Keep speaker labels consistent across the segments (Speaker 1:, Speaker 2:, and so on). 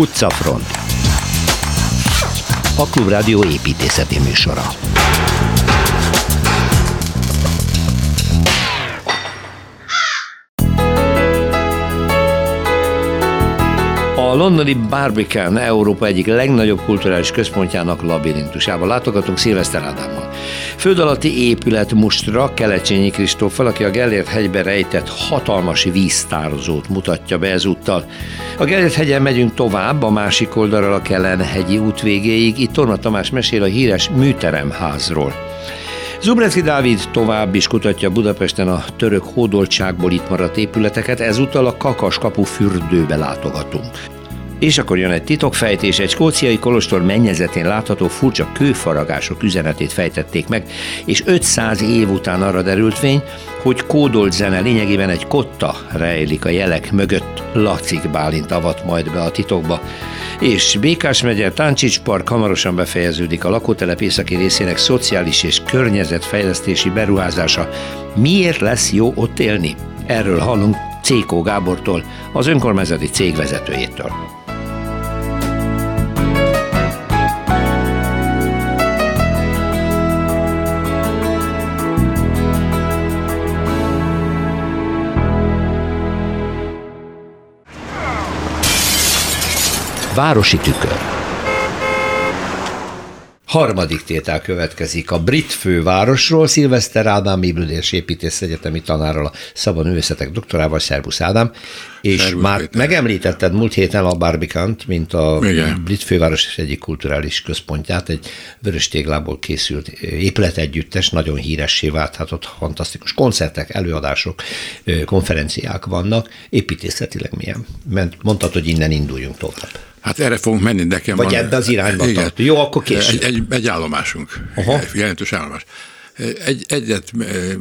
Speaker 1: Utcafront. A Klubrádió építészeti műsora. A londoni Barbican Európa egyik legnagyobb kulturális központjának labirintusába látogatunk. Szilveszter Ádámmal. Föld alatti épület mustra Kelecsényi Kristóffal, aki a Gellért hegybe rejtett hatalmas víztározót mutatja be ezúttal. A Gellért hegyen megyünk tovább, a másik oldalra a Kellen hegyi út végéig, itt Torna Tamás mesél a híres műteremházról. Zubrecki Dávid tovább is kutatja Budapesten a török hódoltságból itt maradt épületeket, ezúttal a Kakas kapu fürdőbe látogatunk. És akkor jön egy titokfejtés, egy skóciai kolostor mennyezetén látható furcsa kőfaragások üzenetét fejtették meg, és 500 év után arra derült fény, hogy kódolt zene lényegében egy kotta rejlik a jelek mögött. Lacik Bálint avat majd be a titokba. És Békás megye Táncsics Park hamarosan befejeződik a lakótelep északi részének szociális és környezetfejlesztési beruházása. Miért lesz jó ott élni? Erről hallunk Cékó Gábortól, az önkormányzati cég vezetőjétől. Városi tükör. Harmadik tétel következik a brit fővárosról, Szilveszter Ádám Bibülés építész egyetemi tanárral, a Szabad Művészetek doktorával, Szerbusz Ádám, és Szerbusz már Péter. megemlítetted múlt héten a Barbikant, mint a Igen. brit főváros egyik kulturális központját, egy vörös téglából készült épületegyüttes, nagyon híressé vált, hát ott fantasztikus koncertek, előadások, konferenciák vannak, építészetileg milyen? Mondtad, hogy innen induljunk tovább.
Speaker 2: Hát erre fogunk menni, nekem
Speaker 1: Vagy van, ebbe az irányba igen, tart. Jó, akkor később.
Speaker 2: Egy, egy, egy állomásunk, Aha. egy jelentős állomás. Egy, egyet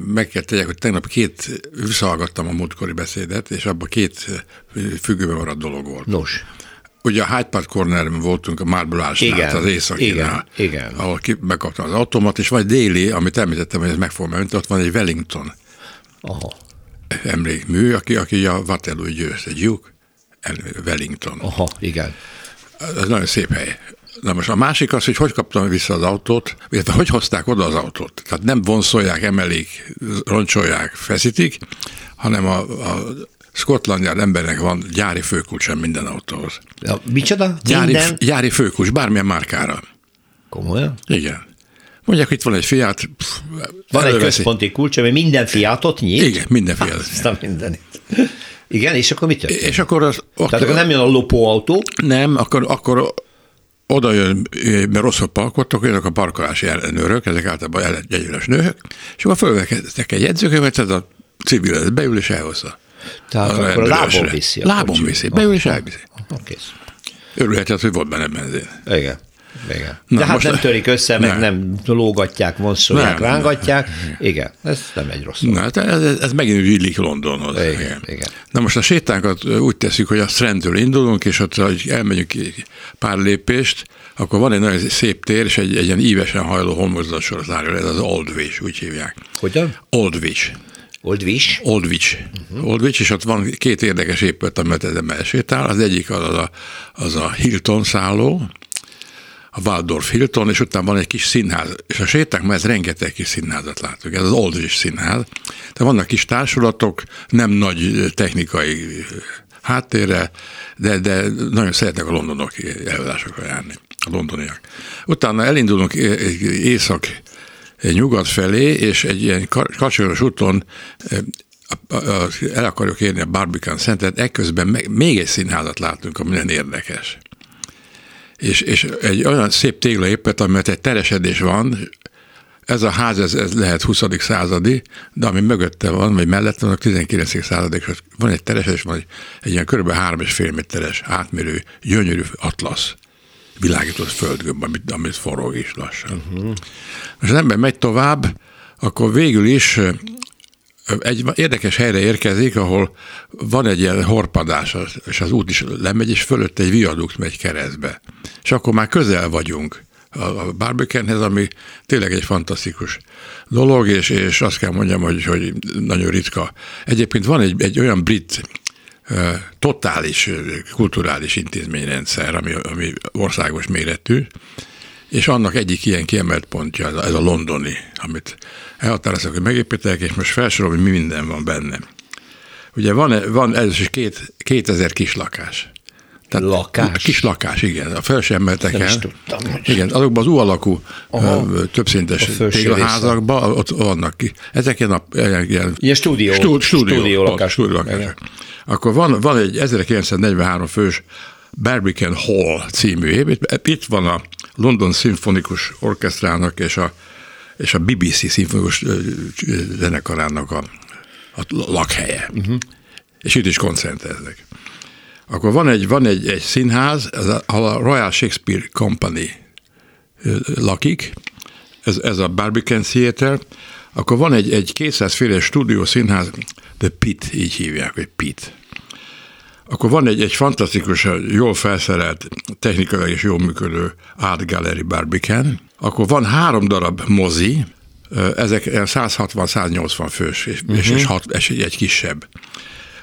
Speaker 2: meg kell tegyek, hogy tegnap két, visszahallgattam a múltkori beszédet, és abban két függőben maradt dolog volt.
Speaker 1: Nos.
Speaker 2: Ugye a Hyde Park corner voltunk a Marble Arch-nál, az északinál,
Speaker 1: igen, igen.
Speaker 2: ahol ki, megkaptam az automat, és vagy déli, amit említettem, hogy ez meg fog menni, ott van egy Wellington
Speaker 1: Aha.
Speaker 2: emlékmű, aki, aki a Waterloo győzte, Duke Wellington.
Speaker 1: Aha, igen.
Speaker 2: Ez nagyon szép hely. Na most a másik az, hogy hogy kaptam vissza az autót, illetve hogy hozták oda az autót. Tehát nem vonszolják, emelik, roncsolják, feszítik, hanem a, a Scotland Yard embernek van gyári főkulcsa minden autóhoz.
Speaker 1: Ja, micsoda?
Speaker 2: Gyári, minden? gyári főkulcs, bármilyen márkára.
Speaker 1: Komolyan?
Speaker 2: Igen. Mondják, itt van egy fiát.
Speaker 1: Pff, van előveszi. egy központi kulcs, ami minden fiatot nyit?
Speaker 2: Igen, minden fiatot.
Speaker 1: Azt mindenit. Igen, és akkor mit történt?
Speaker 2: És akkor az...
Speaker 1: Akkor, Tehát akkor nem jön a lopóautó?
Speaker 2: Nem, akkor, akkor oda jön, mert rosszul parkoltak, jönnek a parkolási ellenőrök, ezek általában jegyüles nők, és akkor fölvesznek egy jegyzőkönyvet, ez a civil beül és elhozza.
Speaker 1: Tehát a akkor lábon viszi.
Speaker 2: Lábon viszi, beül és elviszi.
Speaker 1: Oké.
Speaker 2: Örülhetett, hogy volt benne benzin.
Speaker 1: Igen. Igen. Na, De hát nem törik össze, meg nem, lógatják, vonszolják, nem, rángatják. Nem. Igen, ez nem egy rossz.
Speaker 2: Na, hát ez, ez megint úgy illik Londonhoz.
Speaker 1: Igen, igen. igen.
Speaker 2: Na most a sétánkat úgy teszik, hogy a Strandtől indulunk, és ott, hogy elmegyünk pár lépést, akkor van egy nagyon szép tér, és egy, egy ilyen ívesen hajló homlokzatsor zárja, ez az Oldwich, úgy hívják.
Speaker 1: Hogyan?
Speaker 2: Oldwich.
Speaker 1: Oldwich?
Speaker 2: Oldwich. Uh-huh. Oldwich, és ott van két érdekes épület, amit ezen elsétál. Az egyik az a, az a Hilton szálló, a Waldorf Hilton, és utána van egy kis színház, és a séták mert rengeteg kis színházat látunk, ez az Aldrich színház. De vannak kis társulatok, nem nagy technikai háttérre, de, de nagyon szeretnek a londonok előadásokra járni, a londoniak. Utána elindulunk észak nyugat felé, és egy ilyen kacsaros úton el akarjuk érni a Barbican Centert, ekközben még egy színházat látunk, ami nagyon érdekes és, és egy olyan szép téglaépület, amiben egy teresedés van, ez a ház, ez, ez lehet 20. századi, de ami mögötte van, vagy mellette van, a 19. századik, van egy teresedés, van egy, egy ilyen kb. 3,5 méteres átmérő, gyönyörű atlasz világított földgömb, amit, amit forog is lassan. Uh-huh. Most az ember megy tovább, akkor végül is egy érdekes helyre érkezik, ahol van egy ilyen horpadás, és az út is lemegy, és fölött egy viadukt megy keresztbe. És akkor már közel vagyunk a Barbicanhez, ami tényleg egy fantasztikus dolog, és, és azt kell mondjam, hogy, hogy nagyon ritka. Egyébként van egy, egy olyan brit totális kulturális intézményrendszer, ami, ami országos méretű, és annak egyik ilyen kiemelt pontja ez a, ez a londoni, amit elhatároztak, hogy megépítek, és most felsorolom, hogy mi minden van benne. Ugye van, van ez is két, 2000 kis lakás.
Speaker 1: Tehát lakás?
Speaker 2: Kis lakás, igen. A felső emelteken.
Speaker 1: Nem is tudtam. Hogy...
Speaker 2: Igen, azokban az U alakú Aha, többszintes téglaházakban ott vannak ki. Ezek ilyen,
Speaker 1: ilyen, ilyen stúdió,
Speaker 2: stúdió, stúdió, stúdió lakás. Stúdió lakás. Akkor van, van egy 1943 fős Barbican Hall című épület. Itt van a London Szimfonikus Orkesztrának és a, és a BBC Szimfonikus zenekarának a, a lakhelye. Uh-huh. És itt is koncerteznek. Akkor van egy, van egy, egy színház, ahol a Royal Shakespeare Company lakik, ez, ez a Barbican Theater, akkor van egy, egy 200 féle stúdió színház, The Pit, így hívják, hogy Pit. Akkor van egy, egy fantasztikus, jól felszerelt, technikailag is jól működő Art Gallery Barbican, akkor van három darab mozi, ezek 160-180 fős, és, uh-huh. és, és, hat, és egy, egy kisebb.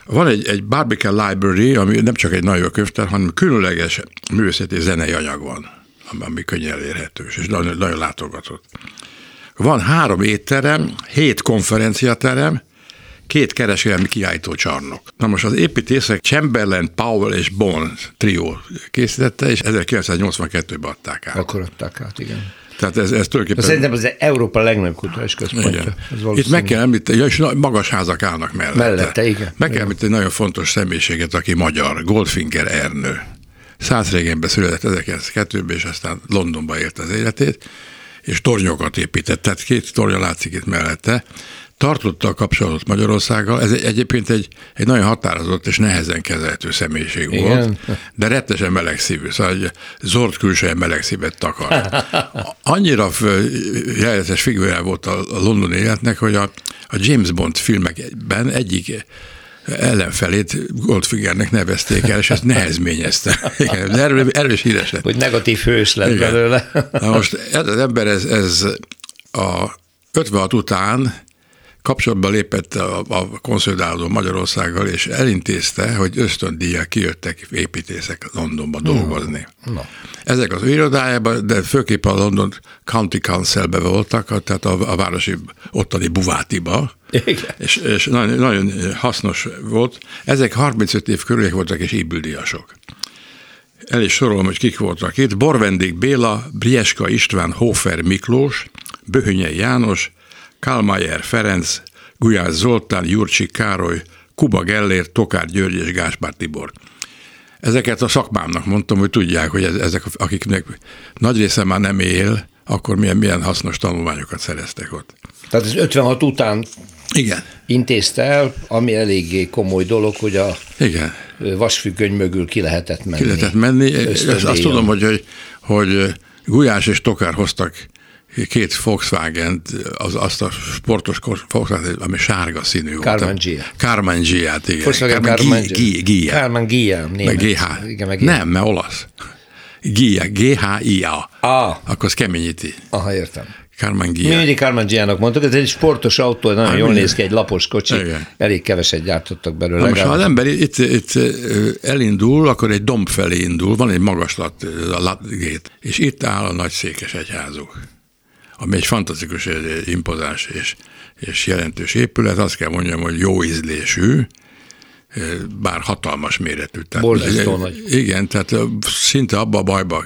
Speaker 2: Van egy, egy Barbican Library, ami nem csak egy nagyon könyvtár, hanem különleges művészeti zenei anyag van, ami könnyen elérhető, és nagyon, nagyon látogatott. Van három étterem, hét konferenciaterem, két kereskedelmi kiállítócsarnok. Na most az építészek Chamberlain, Powell és Bond trió készítette, és 1982-ben adták át.
Speaker 1: Akkor adták át, igen.
Speaker 2: Tehát ez, ez tulajdonképpen...
Speaker 1: Szerintem ez Európa legnagyobb kulturális központja.
Speaker 2: Itt meg kell említeni, és magas házak állnak mellette.
Speaker 1: Mellette, igen.
Speaker 2: Meg kell említeni nagyon fontos személyiséget, aki magyar, Goldfinger Ernő. Száz régenben született 1902-ben, és aztán Londonba élt az életét, és tornyokat épített, tehát két tornya látszik itt mellette tartotta a kapcsolatot Magyarországgal. Ez egy, egyébként egy, egy nagyon határozott és nehezen kezelhető személyiség Igen. volt, de rettesen melegszívű, szóval egy zord külsően melegszívet takar. Annyira jelenetes figurál volt a londoni életnek, hogy a, a James Bond filmekben egyik ellenfelét Goldfingernek nevezték el, és ezt nehezményezte. Igen, erről, erről is híres lett.
Speaker 1: Hogy negatív hős lett Igen. belőle.
Speaker 2: Na most ez az ember, ez, ez a 56 után kapcsolatba lépett a, a konszolidálódó Magyarországgal, és elintézte, hogy ösztöndíjak kijöttek építészek Londonba dolgozni. No. Ezek az irodájában, de főképp a London County Council-be voltak, tehát a, a városi ottani buvátiba, Igen. és, és nagyon, nagyon hasznos volt. Ezek 35 év körüliek voltak, és ébüldíjasok. El is sorolom, hogy kik voltak itt. Borvendék Béla, Brieska István, Hofer Miklós, Böhönyei János, Kálmájer Ferenc, Gulyás Zoltán, Jurcsi Károly, Kuba Gellér, Tokár György és Gáspár Tibor. Ezeket a szakmámnak mondtam, hogy tudják, hogy ezek, akiknek nagy része már nem él, akkor milyen, milyen hasznos tanulmányokat szereztek ott.
Speaker 1: Tehát ez 56 után
Speaker 2: igen.
Speaker 1: intézte el, ami eléggé komoly dolog, hogy a Igen. vasfüggöny mögül ki lehetett menni.
Speaker 2: Ki lehetett menni. Azt tudom, hogy, hogy, hogy Gulyás és Tokár hoztak két volkswagen az, azt a sportos Volkswagen, ami sárga színű volt.
Speaker 1: Carmen Gia.
Speaker 2: Carmen Gia-t, igen.
Speaker 1: Volkswagen Carmen Gia. Carmen Gia.
Speaker 2: Meg GH. Igen, meg Nem, mert olasz. Gia, G-H-I-A.
Speaker 1: Ah.
Speaker 2: Akkor az keményíti.
Speaker 1: Aha, értem.
Speaker 2: Carmen Gia.
Speaker 1: Mi mindig Carmen Gia-nak mondtuk, ez egy sportos autó, nagyon hát, jól néz ki, egy lapos kocsi, Igen. elég keveset gyártottak belőle.
Speaker 2: Na most, ha az ember itt, itt elindul, akkor egy domb felé indul, van egy magaslat, a latgét, és itt áll a nagy székes egyházuk ami egy fantasztikus, impozáns és, és jelentős épület. Azt kell mondjam, hogy jó ízlésű, bár hatalmas méretű.
Speaker 1: Tehát, nagy.
Speaker 2: Igen, tehát szinte abba a bajba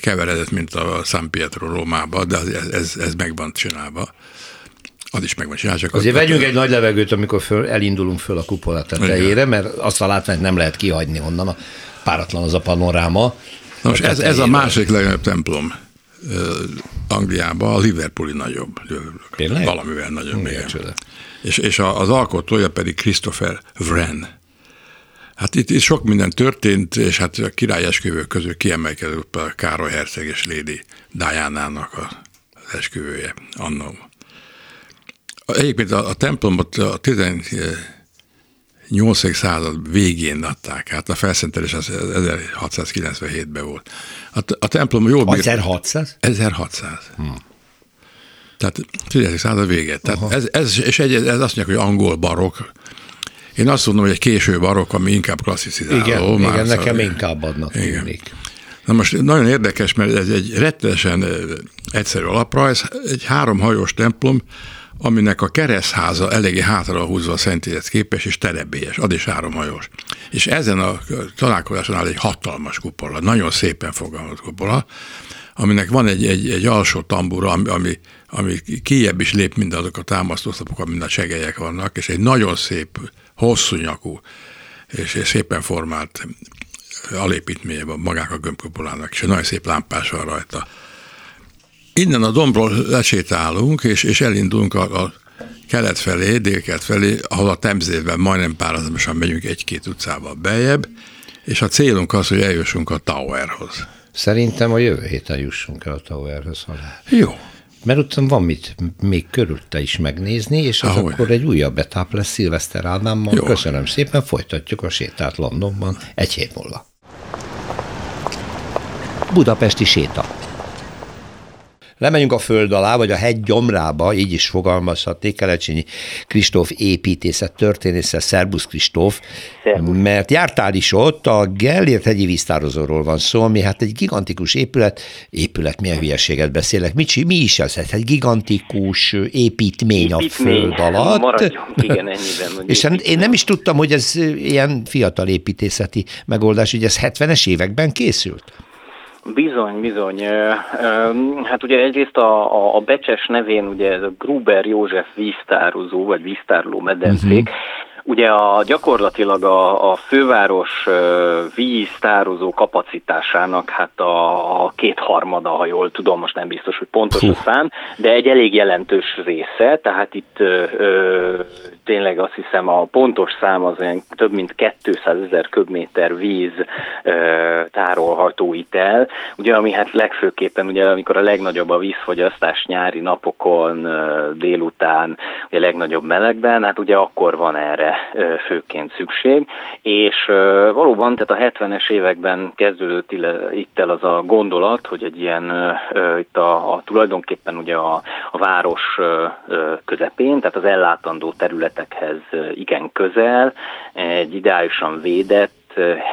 Speaker 2: keveredett, mint a San Pietro Rómába, de ez, ez, ez meg van csinálva. Az is meg van csinálva. Csak
Speaker 1: Azért vegyünk egy nagy levegőt, amikor föl, elindulunk föl a kupola tetejére, mert azt a látványt nem lehet kihagyni onnan, a páratlan az a panoráma.
Speaker 2: Most ez, ez a másik legnagyobb templom Angliában a Liverpooli nagyobb.
Speaker 1: Tényleg?
Speaker 2: Valamivel nagyobb. Igen. És, és az alkotója pedig Christopher Wren. Hát itt, itt sok minden történt, és hát a király esküvők közül kiemelkedett a Károly Herceg és Lady Diana-nak az esküvője annó. Egyébként a, a templomot a 18. század végén adták át, a felszentelés az 1697-ben volt. A, a templom jól
Speaker 1: bírt. 1600?
Speaker 2: 1600. Hmm. Tehát 10. század vége. Tehát ez, ez, és egy, ez azt mondják, hogy angol barok, Én azt mondom, hogy egy késő barokk, ami inkább klasszicizáló.
Speaker 1: Igen, igen nekem inkább adnak tűnik.
Speaker 2: Na most nagyon érdekes, mert ez egy rettenesen egyszerű alaprajz, egy háromhajós templom, aminek a keresztháza eléggé hátra a szentélyet képes, és terebélyes, az is háromhajós. És ezen a találkozáson áll egy hatalmas kupola, nagyon szépen fogalmazott kupola, aminek van egy, egy, egy alsó tambura, ami, ami, ami kijebb is lép mint azok a támasztószapok, amin a segelyek vannak, és egy nagyon szép, hosszú nyakú és szépen formált alépítménye van magák a gömbkupolának, és egy nagyon szép lámpás van rajta. Innen a dombról lesétálunk, és, és elindulunk a, a kelet felé, délkelet felé, ahol a Temzében majdnem párhuzamosan megyünk egy-két utcával beljebb, és a célunk az, hogy eljussunk a Towerhoz.
Speaker 1: Szerintem a jövő héten jussunk el a Towerhez.
Speaker 2: Jó.
Speaker 1: Mert ott van mit még körülte is megnézni, és az Ahogy. akkor egy újabb etáp lesz Szilveszter Ádámmal. Jó. Köszönöm szépen, folytatjuk a sétát Londonban egy hét múlva. Budapesti séta. Lemegyünk a föld alá, vagy a hegy gyomrába, így is fogalmazhatnék, Kelecsényi Kristóf építészet történésze, Szerbusz Kristóf, mert jártál is ott, a Gellért hegyi víztározóról van szó, ami hát egy gigantikus épület, épület, milyen hülyeséget beszélek, mi, mi is ez? Hát egy gigantikus építmény, építmény a föld alatt.
Speaker 3: Maradjunk, igen, ennyiben.
Speaker 1: És hát én nem is tudtam, hogy ez ilyen fiatal építészeti megoldás, hogy ez 70-es években készült.
Speaker 3: Bizony, bizony. Hát ugye egyrészt a, a, a Becses nevén ugye ez a Gruber József víztározó, vagy víztárló medencék, uh-huh Ugye a, gyakorlatilag a, a főváros víztározó kapacitásának hát a, a kétharmada, ha jól tudom, most nem biztos, hogy pontos a szám, de egy elég jelentős része, tehát itt ö, tényleg azt hiszem a pontos szám az olyan több mint 200 ezer köbméter víz ö, tárolható itt el, ugye ami hát legfőképpen ugye amikor a legnagyobb a vízfogyasztás nyári napokon, ö, délután, ugye a legnagyobb melegben, hát ugye akkor van erre főként szükség, és valóban, tehát a 70-es években kezdődött itt el az a gondolat, hogy egy ilyen, itt a, a tulajdonképpen ugye a, a város közepén, tehát az ellátandó területekhez igen közel, egy ideálisan védett,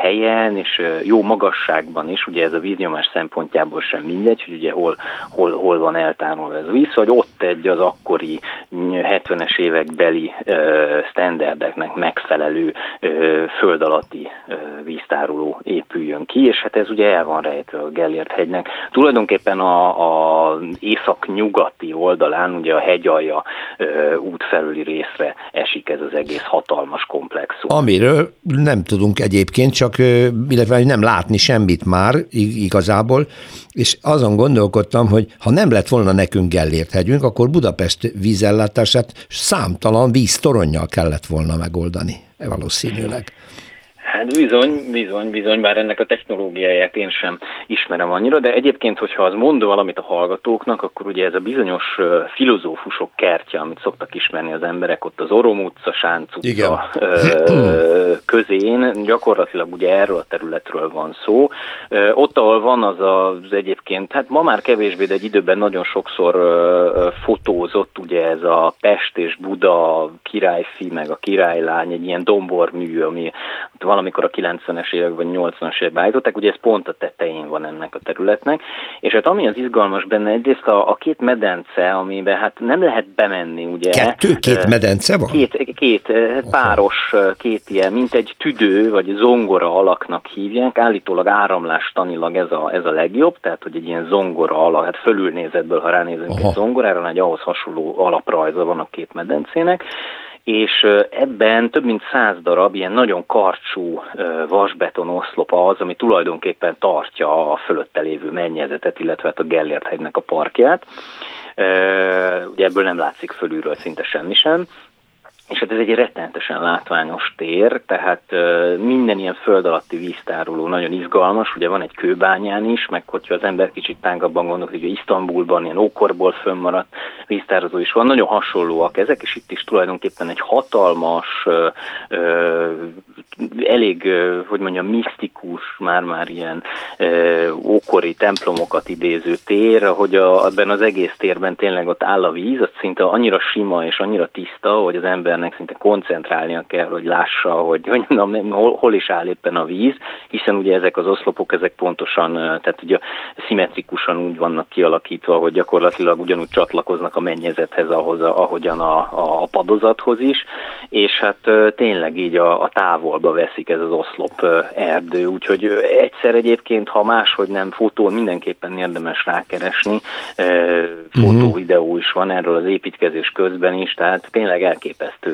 Speaker 3: helyen és jó magasságban is, ugye ez a víznyomás szempontjából sem mindegy, hogy ugye hol, hol, hol van eltánolva ez a víz, hogy ott egy az akkori 70-es évek beli standardeknek megfelelő föld alatti víztároló épüljön ki, és hát ez ugye el van rejtve a Gellért hegynek. Tulajdonképpen a, a észak-nyugati oldalán, ugye a hegyalja út felüli részre esik ez az egész hatalmas komplexum.
Speaker 1: Amiről nem tudunk egyéb egyébként, csak illetve nem látni semmit már igazából, és azon gondolkodtam, hogy ha nem lett volna nekünk Gellért hegyünk, akkor Budapest vízellátását számtalan víztoronnyal kellett volna megoldani, valószínűleg.
Speaker 3: Hát bizony, bizony, bizony, bár ennek a technológiáját én sem ismerem annyira, de egyébként, hogyha az mond valamit a hallgatóknak, akkor ugye ez a bizonyos filozófusok kertje, amit szoktak ismerni az emberek ott az Orom utca, Sánc utca Igen. közén, gyakorlatilag ugye erről a területről van szó. Ott, ahol van az az egyébként, hát ma már kevésbé, de egy időben nagyon sokszor fotózott ugye ez a Pest és Buda királyfi, meg a királylány, egy ilyen dombormű, ami valami amikor a 90-es évek vagy 80-as években állították, ugye ez pont a tetején van ennek a területnek, és hát ami az izgalmas benne, egyrészt a, a két medence, amiben hát nem lehet bemenni, ugye.
Speaker 1: Kettő? Két medence van?
Speaker 3: Két, két páros, két ilyen, mint egy tüdő, vagy zongora alaknak hívják, állítólag áramlástanilag ez a, ez a legjobb, tehát hogy egy ilyen zongora alak, hát fölülnézetből, ha ránézünk Aha. egy zongorára, egy ahhoz hasonló alaprajza van a két medencének, és ebben több mint száz darab ilyen nagyon karcsú vasbeton oszlopa az, ami tulajdonképpen tartja a fölötte lévő mennyezetet, illetve hát a Gellért hegynek a parkját. Ugye ebből nem látszik fölülről szinte semmi sem. És hát ez egy rettenetesen látványos tér, tehát minden ilyen föld alatti víztároló nagyon izgalmas, ugye van egy kőbányán is, meg hogyha az ember kicsit tágabban gondolkodik, hogy Isztambulban ilyen ókorból fönnmaradt víztározó is van, nagyon hasonlóak ezek, és itt is tulajdonképpen egy hatalmas, elég, hogy mondjam, misztikus, már-már ilyen ókori templomokat idéző tér, hogy a, ebben az egész térben tényleg ott áll a víz, az szinte annyira sima és annyira tiszta, hogy az ember embernek szinte koncentrálnia kell, hogy lássa, hogy, hogy nem, hol, hol is áll éppen a víz, hiszen ugye ezek az oszlopok, ezek pontosan, tehát ugye szimmetrikusan úgy vannak kialakítva, hogy gyakorlatilag ugyanúgy csatlakoznak a mennyezethez, ahhoz, ahogyan a, a, a padozathoz is, és hát tényleg így a, a távolba veszik ez az oszlop erdő, úgyhogy egyszer egyébként, ha máshogy nem fotón, mindenképpen érdemes rákeresni, fotó, uh-huh. videó is van erről az építkezés közben is, tehát tényleg elképesztő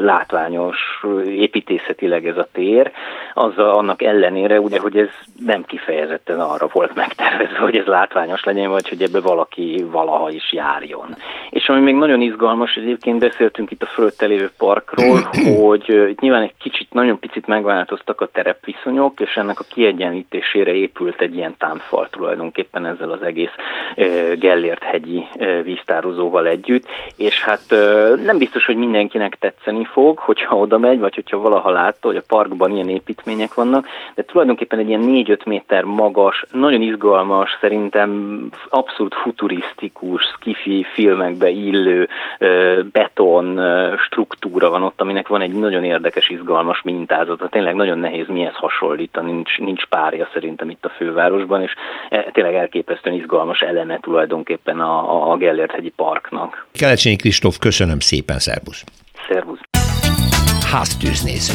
Speaker 3: látványos építészetileg ez a tér, az annak ellenére ugye, hogy ez nem kifejezetten arra volt megtervezve, hogy ez látványos legyen, vagy hogy ebbe valaki valaha is járjon. És ami még nagyon izgalmas, egyébként beszéltünk itt a fölötte lévő parkról, hogy nyilván egy kicsit, nagyon picit megváltoztak a terepviszonyok, és ennek a kiegyenlítésére épült egy ilyen támfal tulajdonképpen ezzel az egész Gellért hegyi víztározóval együtt, és hát nem biztos, hogy mindenkinek tetszeni fog, hogyha oda megy, vagy hogyha valaha látta, hogy a parkban ilyen építmények vannak, de tulajdonképpen egy ilyen 4-5 méter magas, nagyon izgalmas, szerintem abszolút futurisztikus, skifi filmekbe illő beton struktúra van ott, aminek van egy nagyon érdekes, izgalmas mintázata. Tényleg nagyon nehéz mihez hasonlítani, nincs, nincs párja szerintem itt a fővárosban, és e, tényleg elképesztően izgalmas eleme tulajdonképpen a, a Gellért-hegyi parknak.
Speaker 1: Kelecsényi Kristóf, köszönöm szépen, szervusz!
Speaker 3: Szervusz!
Speaker 1: Háztűznéző.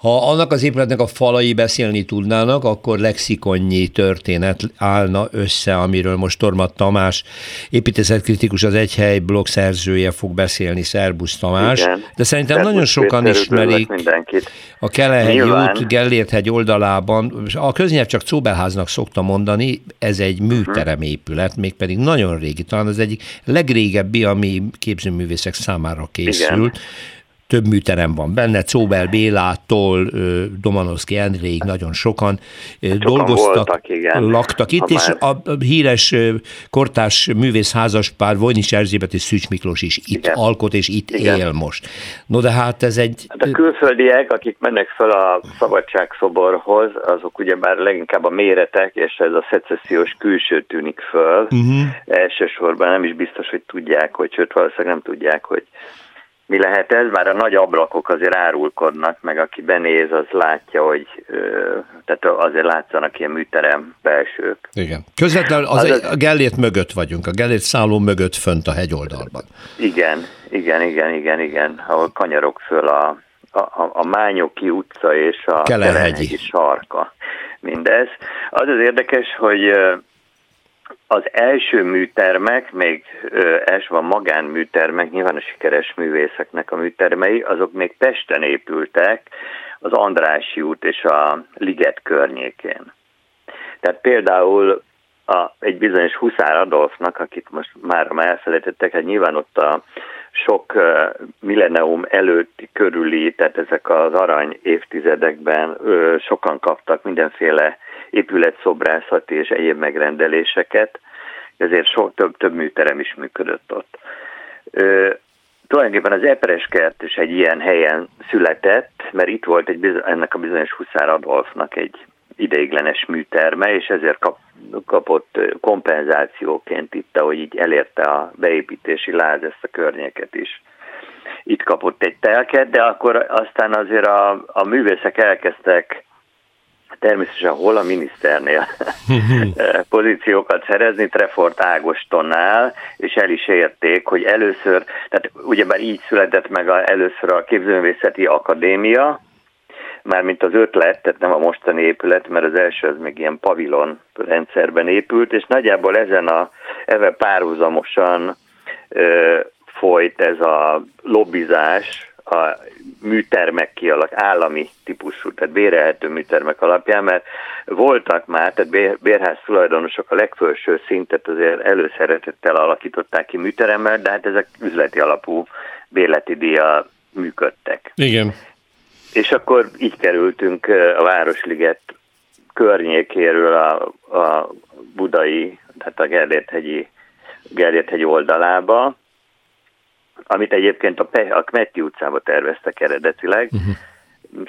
Speaker 1: Ha annak az épületnek a falai beszélni tudnának, akkor lexikonnyi történet állna össze, amiről most Tormat Tamás, építészetkritikus, az Egyhely blog szerzője fog beszélni, Szerbusz Tamás. Igen. De szerintem Szerbusz nagyon sokan ismerik a Kelehegy út Gellérthegy oldalában. A köznyelv csak Czóbelháznak szokta mondani, ez egy műterem épület, mégpedig nagyon régi, talán az egyik legrégebbi, ami képzőművészek számára készült. Igen több műterem van benne, Czóbel Bélától Domanovszki Endréig nagyon sokan, sokan dolgoztak, voltak, igen. laktak itt, ha és már... a híres kortárs művész házaspár Vojnis Erzsébet és Szűcs Miklós is itt igen. alkot, és itt igen. él most. No de hát ez egy... Hát
Speaker 4: a külföldiek, akik mennek fel a szabadságszoborhoz, azok ugyebár leginkább a méretek, és ez a szecessziós külső tűnik föl. Uh-huh. Elsősorban nem is biztos, hogy tudják, hogy sőt valószínűleg nem tudják, hogy mi lehet ez, bár a nagy ablakok azért árulkodnak, meg aki benéz, az látja, hogy tehát azért látszanak ilyen műterem belsők.
Speaker 1: Igen. Közvetlenül az, az, az a Gellért mögött vagyunk, a Gellért szálló mögött fönt a hegyoldalban.
Speaker 4: Igen, igen, igen, igen, igen, ahol kanyarok föl a, a, a Mányoki utca és a Kelenhegyi sarka. Mindez. Az az érdekes, hogy az első műtermek, még első van magánműtermek, nyilván a sikeres művészeknek a műtermei, azok még Pesten épültek, az Andrási út és a Liget környékén. Tehát például a, egy bizonyos Huszár Adolfnak, akit most már elfelejtettek, hát nyilván ott a sok millenium előtti körüli, tehát ezek az arany évtizedekben sokan kaptak mindenféle épületszobrászati és egyéb megrendeléseket, ezért sok több, több műterem is működött ott. Ö, tulajdonképpen az Eperes kert is egy ilyen helyen született, mert itt volt egy ennek a bizonyos Huszár Adolfnak egy ideiglenes műterme, és ezért kap, kapott kompenzációként itt, hogy így elérte a beépítési láz ezt a környéket is. Itt kapott egy telket, de akkor aztán azért a, a művészek elkezdtek természetesen hol a miniszternél pozíciókat szerezni, Trefort Ágostonnál, és el is érték, hogy először, tehát ugyebár így született meg a, először a Képzőművészeti Akadémia, mármint az ötlet, tehát nem a mostani épület, mert az első az még ilyen pavilon rendszerben épült, és nagyjából ezen a, ebben párhuzamosan ö, folyt ez a lobbizás, a műtermek kialak, állami típusú, tehát bérelhető műtermek alapján, mert voltak már, tehát bérház tulajdonosok a legfelső szintet azért előszeretettel alakították ki műteremmel, de hát ezek üzleti alapú bérleti díja működtek.
Speaker 1: Igen.
Speaker 4: És akkor így kerültünk a Városliget környékéről a, a budai, tehát a Gerdérthegyi, Gerdérthegyi oldalába, amit egyébként a, Pe- a Kmetti utcába terveztek eredetileg, uh-huh.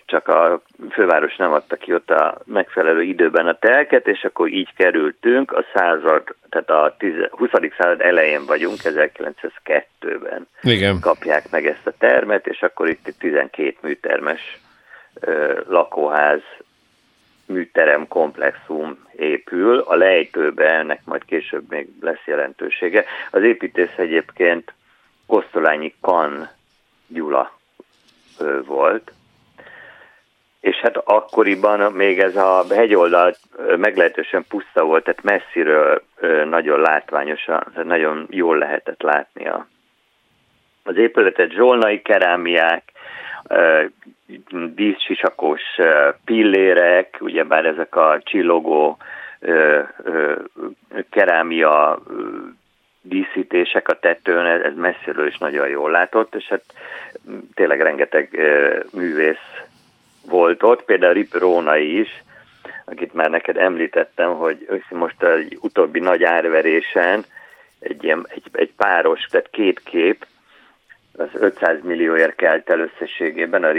Speaker 4: Csak a főváros nem adta ki ott a megfelelő időben a telket, és akkor így kerültünk, a század, tehát a 20. század elején vagyunk, 1902-ben
Speaker 1: Igen.
Speaker 4: kapják meg ezt a termet, és akkor itt 12 műtermes ö, lakóház műterem komplexum épül, a lejtőbe ennek majd később még lesz jelentősége. Az építész egyébként Kosztolányi Kan Gyula volt, és hát akkoriban még ez a hegyoldal meglehetősen puszta volt, tehát messziről nagyon látványosan, tehát nagyon jól lehetett látni a, az épületet, zsolnai kerámiák, díszsisakos pillérek, ugyebár ezek a csillogó kerámia díszítések a tetőn, ez messziről is nagyon jól látott, és hát tényleg rengeteg művész volt ott, például Rip Rónai is, akit már neked említettem, hogy most egy utóbbi nagy árverésen egy, ilyen, egy, egy páros, tehát két kép, az 500 millióért kelt el összességében, a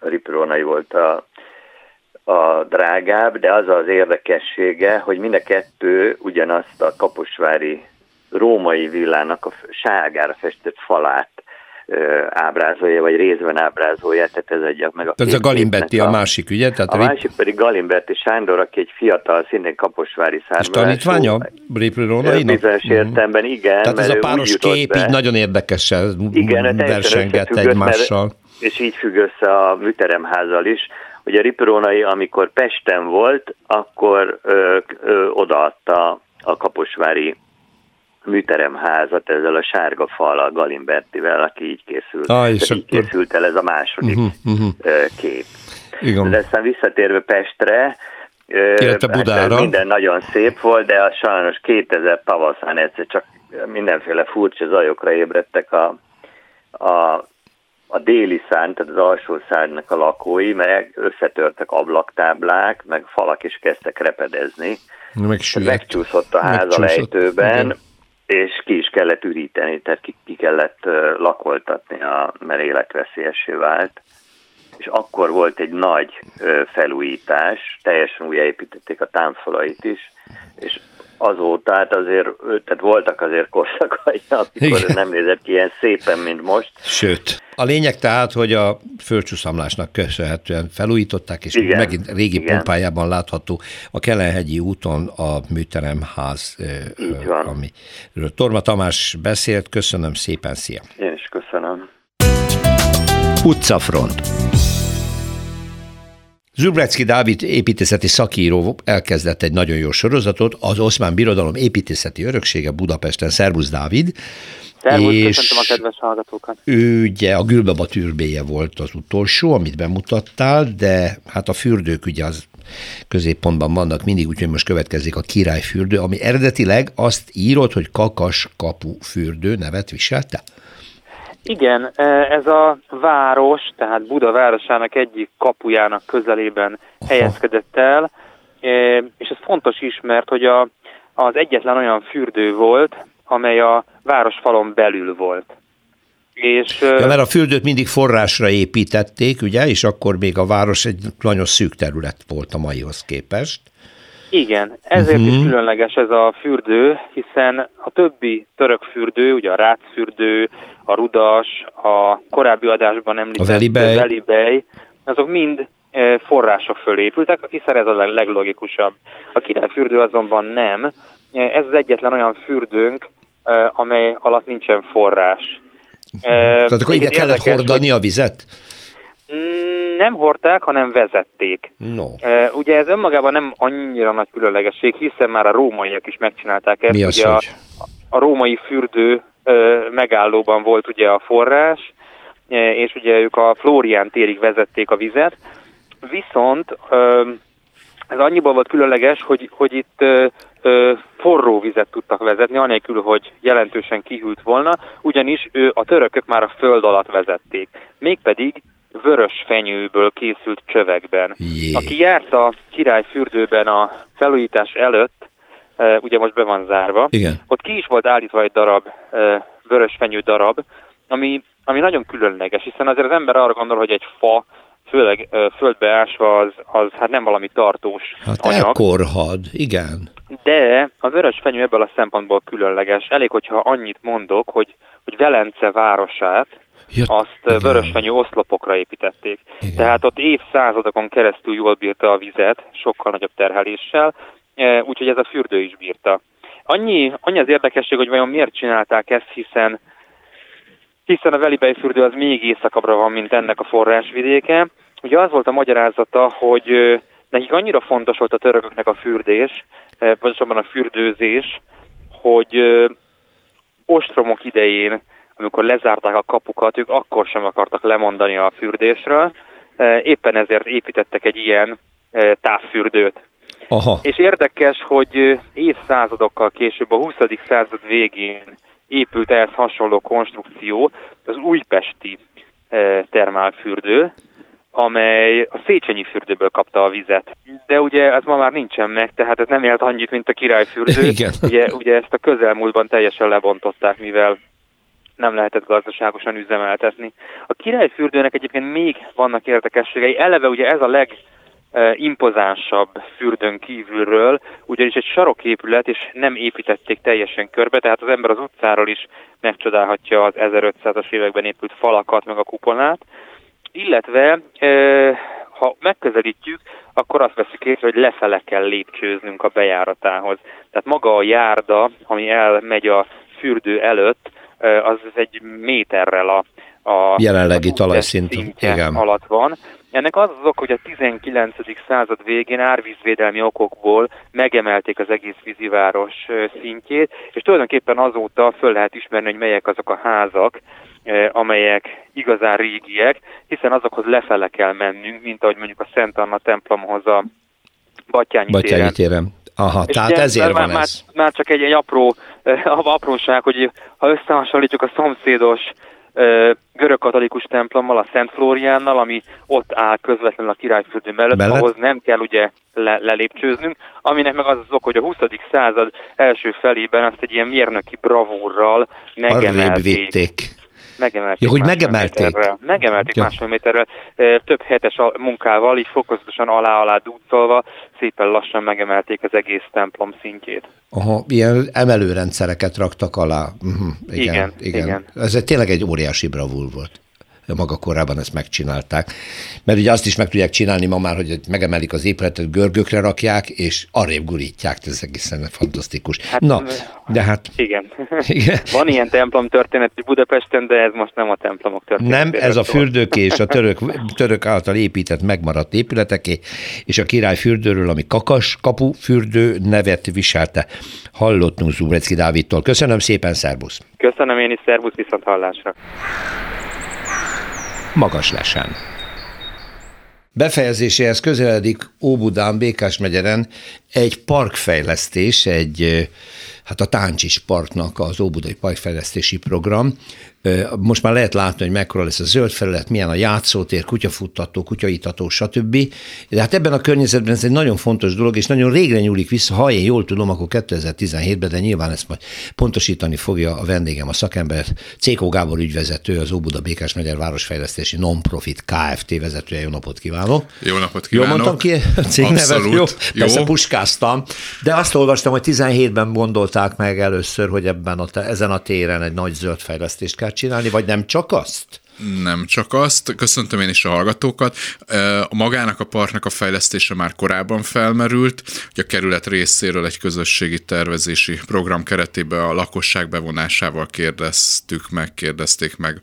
Speaker 4: Rip, Rónai volt a, a drágább, de az az érdekessége, hogy mind a kettő ugyanazt a kaposvári római villának a ságára festett falát ábrázolja, vagy részben ábrázolja, tehát ez egy meg a
Speaker 1: Ez a Galimberti a, a másik, ugye?
Speaker 4: Tehát a, a másik pedig Galimberti Sándor, aki egy fiatal, szintén kaposvári származású. És
Speaker 1: tanítványa Réprő Rónainak?
Speaker 4: Bizonyos mhm. értelemben, igen.
Speaker 1: Tehát ez a páros kép így nagyon érdekesen igen, versengett egymással. Mert,
Speaker 4: és így függ össze a műteremházzal is. Ugye Riprónai, amikor Pesten volt, akkor ö, ö, odaadta a kaposvári műteremházat ezzel a sárga a Galimbertivel, aki így készült. Ah, és így akkor... készült el ez a második uh-huh, uh-huh. kép. Igen. De aztán visszatérve Pestre,
Speaker 1: hát Budára.
Speaker 4: minden nagyon szép volt, de a sajnos 2000 tavaszán egyszer csak mindenféle furcsa zajokra ébredtek a, a, a déli szárny, tehát az alsó szárnynak a lakói, meg összetörtek ablaktáblák, meg falak is kezdtek repedezni.
Speaker 1: Meg
Speaker 4: Megcsúszott a ház a lejtőben, igen és ki is kellett üríteni, tehát ki, ki kellett lakoltatni, a, mert életveszélyesé vált. És akkor volt egy nagy felújítás, teljesen újjáépítették a támfalait is, és azóta, hát azért, tehát voltak azért korszakai, amikor Igen. nem nézett ki ilyen szépen, mint most.
Speaker 1: Sőt, a lényeg tehát, hogy a földcsúszamlásnak köszönhetően felújították, és Igen. megint régi Igen. pompájában látható a Kelenhegyi úton a műteremház, amiről Torma Tamás beszélt. Köszönöm szépen, szia!
Speaker 4: Én is köszönöm.
Speaker 1: Utcafront Zubrecki Dávid építészeti szakíró elkezdett egy nagyon jó sorozatot, az Oszmán Birodalom építészeti öröksége Budapesten. Szervusz Dávid!
Speaker 5: Szervusz, és a kedves hallgatókat!
Speaker 1: Ő ugye a Gülbaba volt az utolsó, amit bemutattál, de hát a fürdők ugye az középpontban vannak mindig, úgyhogy most következik a királyfürdő, ami eredetileg azt írott, hogy kakas kapu fürdő nevet viselte?
Speaker 5: Igen, e, ez a város, tehát Buda városának egyik kapujának közelében helyezkedett el, e, és ez fontos is, mert hogy a, az egyetlen olyan fürdő volt, amely a városfalon belül volt.
Speaker 1: És, ja, mert a fürdőt mindig forrásra építették, ugye, és akkor még a város egy nagyon szűk terület volt a maihoz képest.
Speaker 5: Igen, ezért uh-huh. is mhm. különleges ez a fürdő, hiszen a többi török fürdő, ugye a Rácfürdő, a Rudas, a korábbi adásban említett a Velibej, Velibej azok mind e, források fölé épültek, hiszen ez a leglogikusabb. A királyfürdő azonban nem, e, ez az egyetlen olyan fürdőnk, e, amely alatt nincsen forrás.
Speaker 1: Tehát akkor ide kellett hordani a vizet?
Speaker 5: Mm, nem hordták, hanem vezették.
Speaker 1: No.
Speaker 5: Ugye ez önmagában nem annyira nagy különlegesség, hiszen már a rómaiak is megcsinálták ezt.
Speaker 1: Mi
Speaker 5: az, ugye
Speaker 1: a,
Speaker 5: a római fürdő megállóban volt ugye a forrás, és ugye ők a Flórián térig vezették a vizet, viszont ez annyiban volt különleges, hogy, hogy itt forró vizet tudtak vezetni, anélkül, hogy jelentősen kihűlt volna, ugyanis ő, a törökök már a föld alatt vezették. Mégpedig vörös fenyőből készült csövekben.
Speaker 1: Jé.
Speaker 5: Aki járt a királyfürdőben a felújítás előtt, ugye most be van zárva,
Speaker 1: Igen.
Speaker 5: ott ki is volt állítva egy darab vörös fenyő darab, ami, ami nagyon különleges, hiszen azért az ember arra gondol, hogy egy fa főleg földbeásva az, az hát nem valami tartós
Speaker 1: hát anyag. elkorhad, igen.
Speaker 5: De a vörös fenyő ebből a szempontból különleges. Elég, hogyha annyit mondok, hogy, hogy Velence városát, Ja, azt vörösfenyő oszlopokra építették. Igen. Tehát ott évszázadokon keresztül jól bírta a vizet, sokkal nagyobb terheléssel, úgyhogy ez a fürdő is bírta. Annyi, annyi az érdekesség, hogy vajon miért csinálták ezt, hiszen hiszen a Velibej fürdő az még északabbra van, mint ennek a forrásvidéke. Ugye az volt a magyarázata, hogy nekik annyira fontos volt a törököknek a fürdés, pontosabban a fürdőzés, hogy ostromok idején, amikor lezárták a kapukat, ők akkor sem akartak lemondani a fürdésről, éppen ezért építettek egy ilyen távfürdőt. Aha. És érdekes, hogy évszázadokkal később, a 20. század végén épült ehhez hasonló konstrukció, az újpesti termálfürdő, amely a Széchenyi fürdőből kapta a vizet. De ugye ez ma már nincsen meg, tehát ez nem élt annyit, mint a királyfürdő. Igen. Ugye, ugye ezt a közelmúltban teljesen lebontották, mivel nem lehetett gazdaságosan üzemeltetni. A királyfürdőnek egyébként még vannak érdekességei. Eleve ugye ez a leg impozánsabb fürdőn kívülről, ugyanis egy saroképület, és nem építették teljesen körbe, tehát az ember az utcáról is megcsodálhatja az 1500-as években épült falakat, meg a kupolát, illetve ha megközelítjük, akkor azt veszük észre, hogy lefele kell lépcsőznünk a bejáratához. Tehát maga a járda, ami elmegy a fürdő előtt, az egy méterrel a, a
Speaker 1: jelenlegi talajszint
Speaker 5: alatt van. Ennek az az ok, hogy a 19. század végén árvízvédelmi okokból megemelték az egész víziváros szintjét, és tulajdonképpen azóta föl lehet ismerni, hogy melyek azok a házak, amelyek igazán régiek, hiszen azokhoz lefele kell mennünk, mint ahogy mondjuk a Szent Anna templomhoz a Batyányi,
Speaker 1: Batyányi téren. téren. Aha, és tehát ugye, ezért van
Speaker 5: már,
Speaker 1: ez.
Speaker 5: Már csak egy, egy apró apróság, hogy ha összehasonlítjuk a szomszédos görög-katolikus templommal, a Szent Flóriánnal, ami ott áll közvetlenül a királyfürdő mellett, mellett? ahhoz nem kell ugye le, lelépcsőznünk, aminek meg az az ok, hogy a 20. század első felében azt egy ilyen mérnöki bravúrral megemelték megemelték.
Speaker 1: Ja, hogy megemelték? Méterrel.
Speaker 5: Megemelték ja. másfél méterrel, több hetes munkával, így fokozatosan alá-alá dúcolva, szépen lassan megemelték az egész templom szintjét.
Speaker 1: Aha, ilyen emelőrendszereket raktak alá. Uh-huh, igen, igen, igen. igen. Ez tényleg egy óriási bravúr volt maga korábban ezt megcsinálták. Mert ugye azt is meg tudják csinálni ma már, hogy megemelik az épületet, görgökre rakják, és arrébb gurítják, ez egészen fantasztikus. Hát, Na, de hát...
Speaker 5: Igen. igen. Van ilyen templom történet Budapesten, de ez most nem a templomok történet.
Speaker 1: Nem, ez a fürdők és a török, török által épített, megmaradt épületeké, és a király fürdőről, ami Kakas kapu fürdő nevet viselte. Hallottunk Zubrecki Dávidtól. Köszönöm szépen, szervusz!
Speaker 5: Köszönöm én is, szervusz, viszont hallásra!
Speaker 1: Magas lesen. Befejezéséhez közeledik Óbudán, Békás megyeren egy parkfejlesztés, egy hát a Táncsis Parknak az Óbudai Parkfejlesztési Program, most már lehet látni, hogy mekkora lesz a zöld felület, milyen a játszótér, kutyafuttató, kutyaitató, stb. De hát ebben a környezetben ez egy nagyon fontos dolog, és nagyon régre nyúlik vissza, ha én jól tudom, akkor 2017-ben, de nyilván ezt majd pontosítani fogja a vendégem, a szakember, Cékó Gábor ügyvezető, az Óbuda Békás Megyer Városfejlesztési Non-Profit Kft. vezetője. Jó napot kívánok!
Speaker 2: Jó napot kívánok!
Speaker 1: Jó mondtam ki a cégnevet? Jó, persze jó. puskáztam, de azt olvastam, hogy 17-ben gondolták meg először, hogy ebben a, ezen a téren egy nagy zöld fejlesztést kell csinálni, vagy nem csak azt?
Speaker 2: Nem csak azt. Köszöntöm én is a hallgatókat. A magának a parknak a fejlesztése már korábban felmerült, hogy a kerület részéről egy közösségi tervezési program keretében a lakosság bevonásával kérdeztük meg, kérdezték meg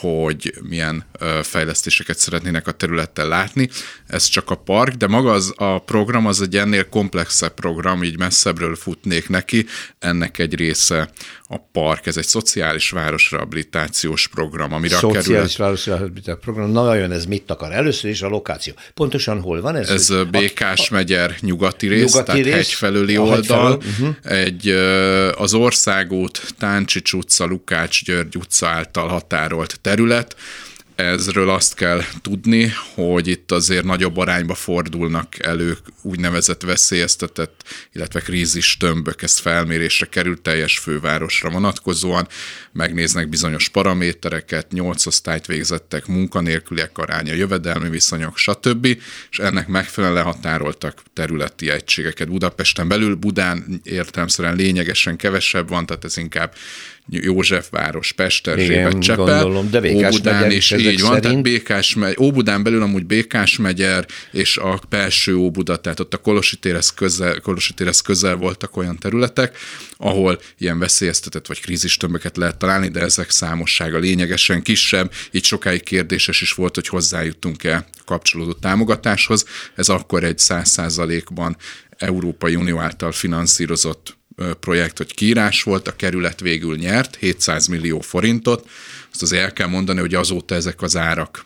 Speaker 2: hogy milyen fejlesztéseket szeretnének a területtel látni. Ez csak a park, de maga az a program az egy ennél komplexebb program, így messzebbről futnék neki. Ennek egy része a park, ez egy szociális városrehabilitációs program, amire
Speaker 1: szociális a kerület... városrehabilitációs program, na nagyon ez mit akar? Először is a lokáció. Pontosan hol van ez?
Speaker 2: Ez hogy Békás a, megyer nyugati rész, nyugati tehát rész, hegyfelőli oldal. uh-huh. Egy az országút Táncsics utca, Lukács György utca által határolt terület.
Speaker 6: ezről azt kell tudni, hogy itt azért nagyobb arányba fordulnak elő úgynevezett veszélyeztetett, illetve krízis tömbök. Ez felmérésre került teljes fővárosra vonatkozóan. Megnéznek bizonyos paramétereket, nyolc osztályt végzettek, munkanélküliek aránya, jövedelmi viszonyok, stb. És ennek megfelelően lehatároltak területi egységeket. Budapesten belül, Budán értelemszerűen lényegesen kevesebb van, tehát ez inkább Józsefváros, Pesterzsébet, gondolom, de Óbudán is így van, szerint... tehát Békás megy, Óbudán belül amúgy Békás megyer, és a belső Óbuda, tehát ott a Kolositérhez közel, Kolositérhez közel voltak olyan területek, ahol ilyen veszélyeztetett vagy krízistömböket lehet találni, de ezek számossága lényegesen kisebb, így sokáig kérdéses is volt, hogy hozzájutunk-e kapcsolódó támogatáshoz. Ez akkor egy száz százalékban Európai Unió által finanszírozott projekt, hogy kiírás volt, a kerület végül nyert 700 millió forintot. Azt azért el kell mondani, hogy azóta ezek az árak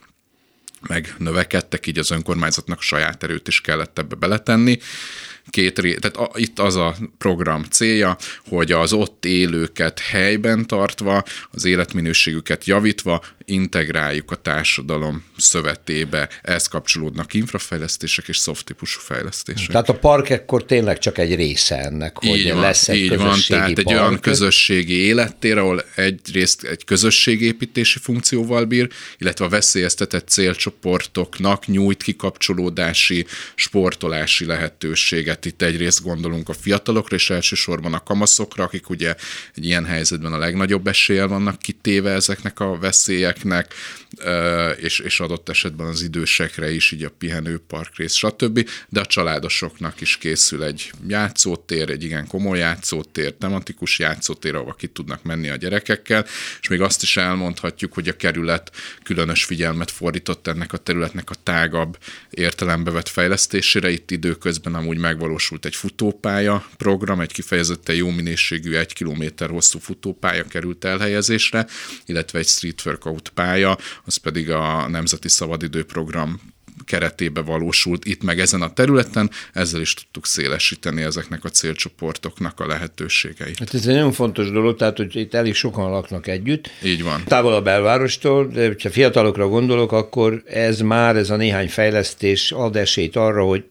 Speaker 6: meg növekedtek, így az önkormányzatnak saját erőt is kellett ebbe beletenni két tehát a, itt az a program célja, hogy az ott élőket helyben tartva, az életminőségüket javítva, integráljuk a társadalom szövetébe. Ehhez kapcsolódnak infrafejlesztések és soft típusú fejlesztések.
Speaker 1: Tehát a park ekkor tényleg csak egy része ennek, hogy így van, lesz egy így van, tehát
Speaker 6: park. egy olyan közösségi élettér, ahol egyrészt egy közösségépítési funkcióval bír, illetve a veszélyeztetett célcsoportoknak nyújt kikapcsolódási, sportolási lehetőséget. Itt egyrészt gondolunk a fiatalokra, és elsősorban a kamaszokra, akik ugye egy ilyen helyzetben a legnagyobb eséllyel vannak kitéve ezeknek a veszélyek gyerekeknek, és, és adott esetben az idősekre is, így a pihenő parkrész, stb. De a családosoknak is készül egy játszótér, egy igen komoly játszótér, tematikus játszótér, ahova ki tudnak menni a gyerekekkel, és még azt is elmondhatjuk, hogy a kerület különös figyelmet fordított ennek a területnek a tágabb értelembe vett fejlesztésére. Itt időközben amúgy megvalósult egy futópálya program, egy kifejezetten jó minőségű, egy kilométer hosszú futópálya került elhelyezésre, illetve egy street workout pálya, az pedig a Nemzeti Szabadidőprogram keretébe valósult itt meg ezen a területen, ezzel is tudtuk szélesíteni ezeknek a célcsoportoknak a lehetőségeit.
Speaker 1: Hát ez egy nagyon fontos dolog, tehát hogy itt elég sokan laknak együtt.
Speaker 6: Így van.
Speaker 1: Távol a belvárostól, de ha fiatalokra gondolok, akkor ez már, ez a néhány fejlesztés ad esélyt arra, hogy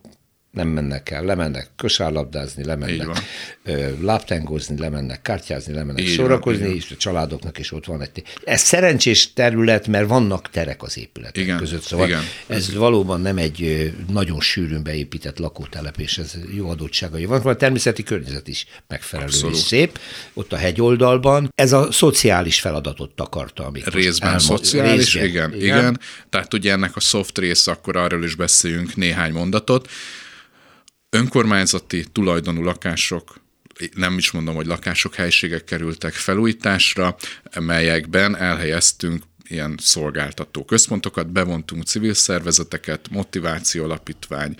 Speaker 1: nem mennek el, lemennek kosárlabdázni, lemennek láptengozni, lemennek kártyázni, lemennek Igen, szórakozni, és a családoknak is ott van egy... Ez szerencsés terület, mert vannak terek az épületek Igen, között, szóval Igen. ez valóban nem egy nagyon sűrűn beépített lakótelep, és ez jó adottságai van. A természeti környezet is megfelelő Abszolút. és szép, ott a hegyoldalban. Ez a szociális feladatot takarta, amit
Speaker 6: Részben elmond, szociális, részben, igen, igen, igen. Tehát ugye ennek a soft rész, akkor arról is beszéljünk néhány mondatot önkormányzati tulajdonú lakások nem is mondom, hogy lakások, helységek kerültek felújításra, melyekben elhelyeztünk ilyen szolgáltató központokat, bevontunk civil szervezeteket, motiváció alapítvány,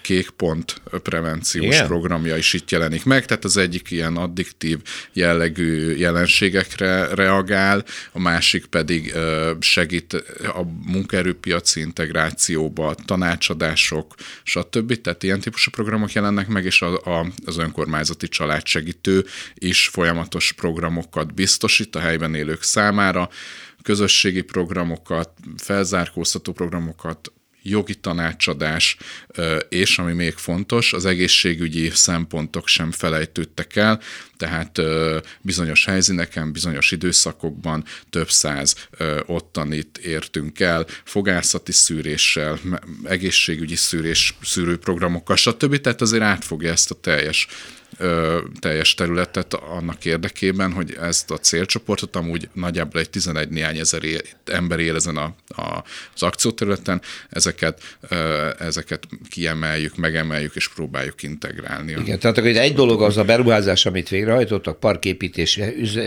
Speaker 6: kékpont prevenciós Igen. programja is itt jelenik meg, tehát az egyik ilyen addiktív jellegű jelenségekre reagál, a másik pedig segít a munkaerőpiaci integrációba, tanácsadások, stb. Tehát ilyen típusú programok jelennek meg, és a, a, az önkormányzati családsegítő is folyamatos programokat biztosít a helyben élők számára, közösségi programokat, felzárkóztató programokat, jogi tanácsadás, és ami még fontos, az egészségügyi szempontok sem felejtődtek el, tehát bizonyos helyszíneken, bizonyos időszakokban több száz ottanit értünk el, fogászati szűréssel, egészségügyi szűrés, szűrőprogramokkal, stb. Tehát azért átfogja ezt a teljes ö, teljes területet annak érdekében, hogy ezt a célcsoportot amúgy nagyjából egy 11 néhány ezer ember él ezen a, a, az akcióterületen, ezeket, ö, ezeket kiemeljük, megemeljük és próbáljuk integrálni.
Speaker 1: Igen, tehát akkor egy dolog az a beruházás, amit végrehajtottak, parképítés,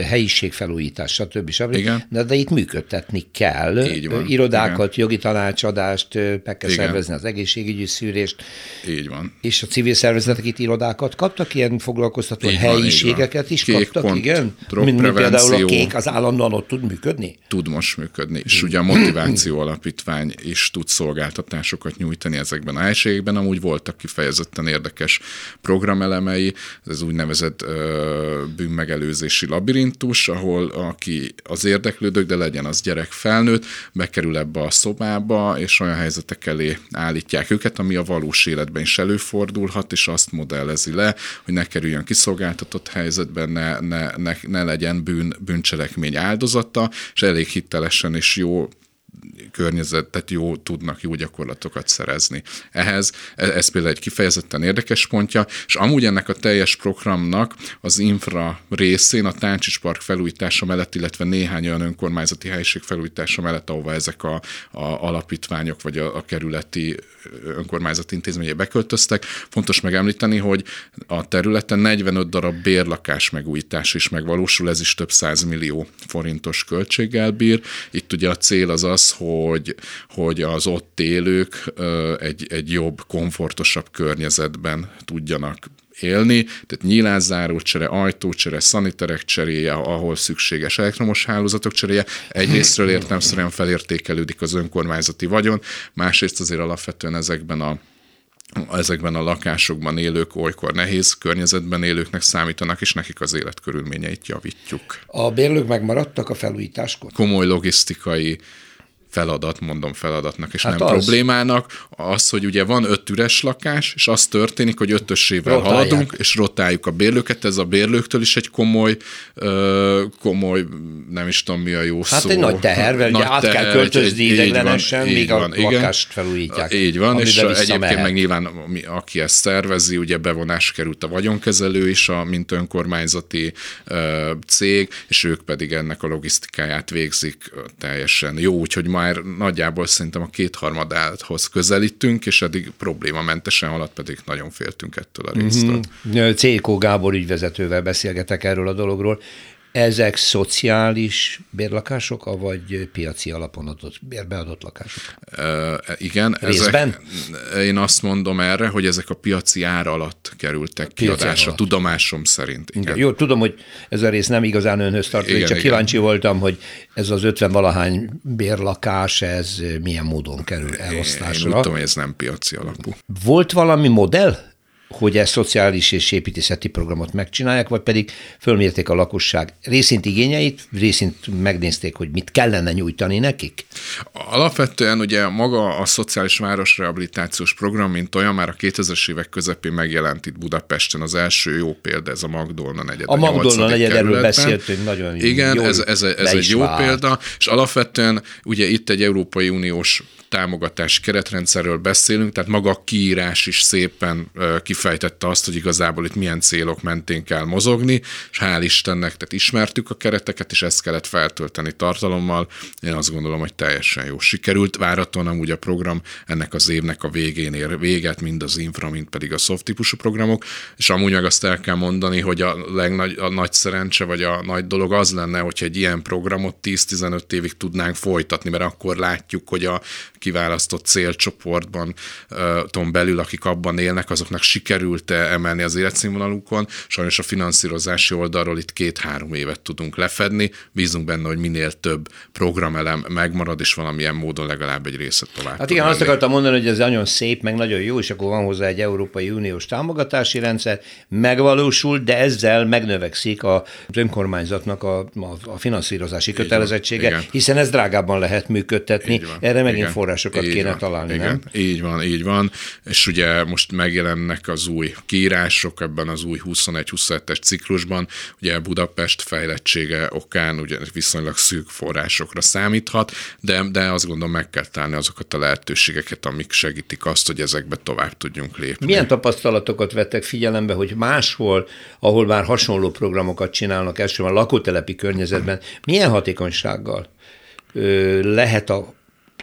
Speaker 1: helyiségfelújítás, stb. stb. Igen. De, de itt működtetni kell. Így van. Irodákat, Igen. jogi tanácsadást, meg kell Igen. szervezni az egészségügyi szűrést.
Speaker 6: Így van.
Speaker 1: És a civil szervezetek itt irodákat kaptak ilyen foglalkoztató így helyiségeket van, is Kék kaptak, pont, igen? Mint, mint például a kék az állandóan ott tud működni?
Speaker 6: Tud most működni, és ugye a motiváció alapítvány is tud szolgáltatásokat nyújtani ezekben a helységekben. Amúgy voltak kifejezetten érdekes programelemei, ez úgynevezett ö, bűnmegelőzési labirintus, ahol aki az érdeklődők, de legyen az gyerek felnőtt, bekerül ebbe a szobába, és olyan helyzetek elé állítják őket, ami a valós életben is előfordulhat, és azt modellezi le, hogy ne kerüljön kiszolgáltatott helyzetben, ne, ne, ne, ne legyen bűn, bűncselekmény áldozata, és elég hitelesen és jó környezetet jó tudnak jó gyakorlatokat szerezni. Ehhez e, ez például egy kifejezetten érdekes pontja, és amúgy ennek a teljes programnak az infra részén a Táncsics Park felújítása mellett, illetve néhány olyan önkormányzati helység felújítása mellett, ahova ezek a, a alapítványok vagy a, a kerületi önkormányzati intézménye beköltöztek. Fontos megemlíteni, hogy a területen 45 darab bérlakás megújítás is megvalósul, ez is több millió forintos költséggel bír. Itt ugye a cél az az, hogy, hogy az ott élők egy, egy jobb, komfortosabb környezetben tudjanak élni, tehát nyílászárócsere, ajtócsere, szaniterek cseréje, ahol szükséges elektromos hálózatok cseréje. Egyrésztről értelmszerűen felértékelődik az önkormányzati vagyon, másrészt azért alapvetően ezekben a ezekben a lakásokban élők olykor nehéz környezetben élőknek számítanak, és nekik az életkörülményeit javítjuk.
Speaker 1: A bérlők megmaradtak a felújításkor?
Speaker 6: Komoly logisztikai feladat, mondom feladatnak, és hát nem az. problémának, az, hogy ugye van öt üres lakás, és az történik, hogy ötösével Rotálják. haladunk, és rotáljuk a bérlőket, ez a bérlőktől is egy komoly, ö, komoly, nem is tudom mi a jó
Speaker 1: hát
Speaker 6: szó.
Speaker 1: egy nagy teher, nagy át teher, kell költözni ideglenesen, míg van, a lakást felújítják.
Speaker 6: Így van, és egyébként mehet. meg nyilván aki ezt szervezi, ugye bevonás került a vagyonkezelő is, a, mint önkormányzati ö, cég, és ők pedig ennek a logisztikáját végzik teljesen jó, úgyhogy ma már nagyjából szerintem a kétharmadához közelítünk, és eddig problémamentesen alatt pedig nagyon féltünk ettől a résztől.
Speaker 1: Mm-hmm. Cékó Gábor ügyvezetővel beszélgetek erről a dologról. Ezek szociális bérlakások, vagy piaci alapon adott, beadott lakások?
Speaker 6: E, igen. Részben? Ezek, én azt mondom erre, hogy ezek a piaci ár alatt kerültek piaci kiadásra, alatt. tudomásom szerint.
Speaker 1: Igen. igen. Jó, tudom, hogy ez a rész nem igazán önhöz tartozik, csak igen. kíváncsi voltam, hogy ez az 50 valahány bérlakás, ez milyen módon kerül elosztásra.
Speaker 6: Én úgy tudom, hogy ez nem piaci alapú.
Speaker 1: Volt valami modell? Hogy ezt szociális és építészeti programot megcsinálják, vagy pedig fölmérték a lakosság részint igényeit, részint megnézték, hogy mit kellene nyújtani nekik?
Speaker 6: Alapvetően ugye maga a szociális városrehabilitációs program, mint olyan már a 2000-es évek közepén megjelent itt Budapesten az első jó példa, ez a Magdolna negyed.
Speaker 1: A, Magdolna negyed, erről beszéltünk, nagyon
Speaker 6: Igen, jó, ez, ez, ez egy jó példa, és alapvetően ugye itt egy Európai Uniós támogatás keretrendszerről beszélünk, tehát maga a kiírás is szépen kifejtette azt, hogy igazából itt milyen célok mentén kell mozogni, és hál' Istennek, tehát ismertük a kereteket, és ezt kellett feltölteni tartalommal. Én azt gondolom, hogy teljesen jó sikerült. Váraton amúgy a program ennek az évnek a végén ér véget, mind az infra, mind pedig a soft típusú programok, és amúgy meg azt el kell mondani, hogy a legnagy, a nagy szerencse, vagy a nagy dolog az lenne, hogyha egy ilyen programot 10-15 évig tudnánk folytatni, mert akkor látjuk, hogy a kiválasztott célcsoportban tom belül, akik abban élnek, azoknak sikerült-e emelni az életszínvonalukon. Sajnos a finanszírozási oldalról itt két-három évet tudunk lefedni. Bízunk benne, hogy minél több programelem megmarad, és valamilyen módon legalább egy részet tovább.
Speaker 1: Hát igen, azt akartam mondani, hogy ez nagyon szép, meg nagyon jó, és akkor van hozzá egy Európai Uniós támogatási rendszer, megvalósul, de ezzel megnövekszik az önkormányzatnak a, a, a finanszírozási kötelezettsége, hiszen ez drágábban lehet működtetni. Erre megint igen. Forrás megoldásokat így kéne
Speaker 6: van,
Speaker 1: találni,
Speaker 6: igen,
Speaker 1: nem?
Speaker 6: Így van, így van. És ugye most megjelennek az új kiírások ebben az új 21-27-es ciklusban. Ugye Budapest fejlettsége okán ugye viszonylag szűk forrásokra számíthat, de, de azt gondolom meg kell találni azokat a lehetőségeket, amik segítik azt, hogy ezekbe tovább tudjunk lépni.
Speaker 1: Milyen tapasztalatokat vettek figyelembe, hogy máshol, ahol már hasonló programokat csinálnak, elsősorban lakótelepi környezetben, milyen hatékonysággal lehet a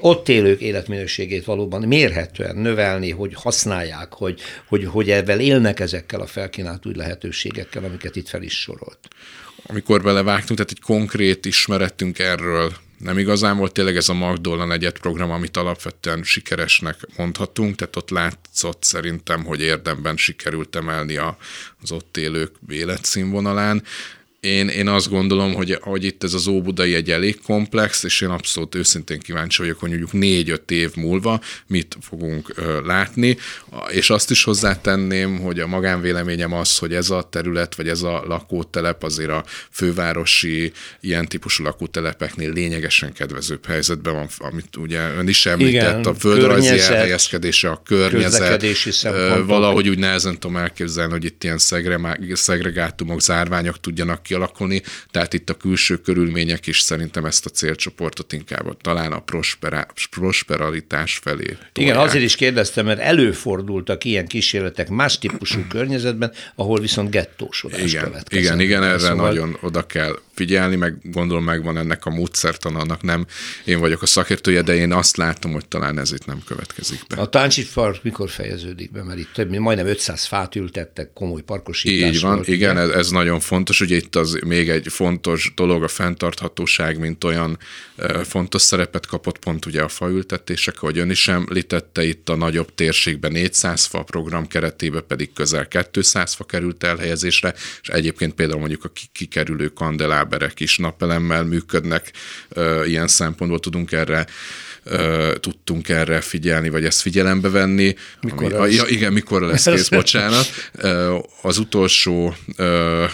Speaker 1: ott élők életminőségét valóban mérhetően növelni, hogy használják, hogy, hogy, hogy ebben élnek ezekkel a felkínált új lehetőségekkel, amiket itt fel is sorolt.
Speaker 6: Amikor belevágtunk, tehát egy konkrét ismeretünk erről nem igazán volt tényleg ez a Magdolna negyed program, amit alapvetően sikeresnek mondhatunk, tehát ott látszott szerintem, hogy érdemben sikerült emelni a, az ott élők életszínvonalán én, én azt gondolom, hogy, hogy itt ez az Óbudai egy elég komplex, és én abszolút őszintén kíváncsi vagyok, hogy mondjuk négy-öt év múlva mit fogunk ö, látni, és azt is hozzátenném, hogy a magánvéleményem az, hogy ez a terület, vagy ez a lakótelep azért a fővárosi ilyen típusú lakótelepeknél lényegesen kedvezőbb helyzetben van, amit ugye ön is említett, Igen, a földrajzi elhelyezkedése, a környezet, valahogy úgy nehezen tudom elképzelni, hogy itt ilyen szegregátumok, zárványok tudjanak kialakulni, tehát itt a külső körülmények is szerintem ezt a célcsoportot inkább talán a prospera, prosperalitás felé. Tolják.
Speaker 1: Igen, azért is kérdeztem, mert előfordultak ilyen kísérletek más típusú környezetben, ahol viszont gettósodás
Speaker 6: igen, következett. Igen, igen, erre szóval... nagyon oda kell figyelni, meg gondolom megvan ennek a módszertan, annak nem én vagyok a szakértője, de én azt látom, hogy talán ez itt nem következik be.
Speaker 1: A Táncsi Park mikor fejeződik be, mert itt több, majdnem 500 fát ültettek, komoly parkosítás
Speaker 6: Így van, volt, igen, ez, ez nagyon fontos, ugye itt az még egy fontos dolog, a fenntarthatóság, mint olyan fontos szerepet kapott pont ugye a faültetések, ahogy ön is említette, itt a nagyobb térségben 400 fa program keretében pedig közel 200 fa került elhelyezésre, és egyébként például mondjuk a kikerülő kandeláberek is napelemmel működnek, ilyen szempontból tudunk erre tudtunk erre figyelni, vagy ezt figyelembe venni.
Speaker 1: Mikor ami,
Speaker 6: ja, igen, mikor lesz kész, bocsánat. Az utolsó,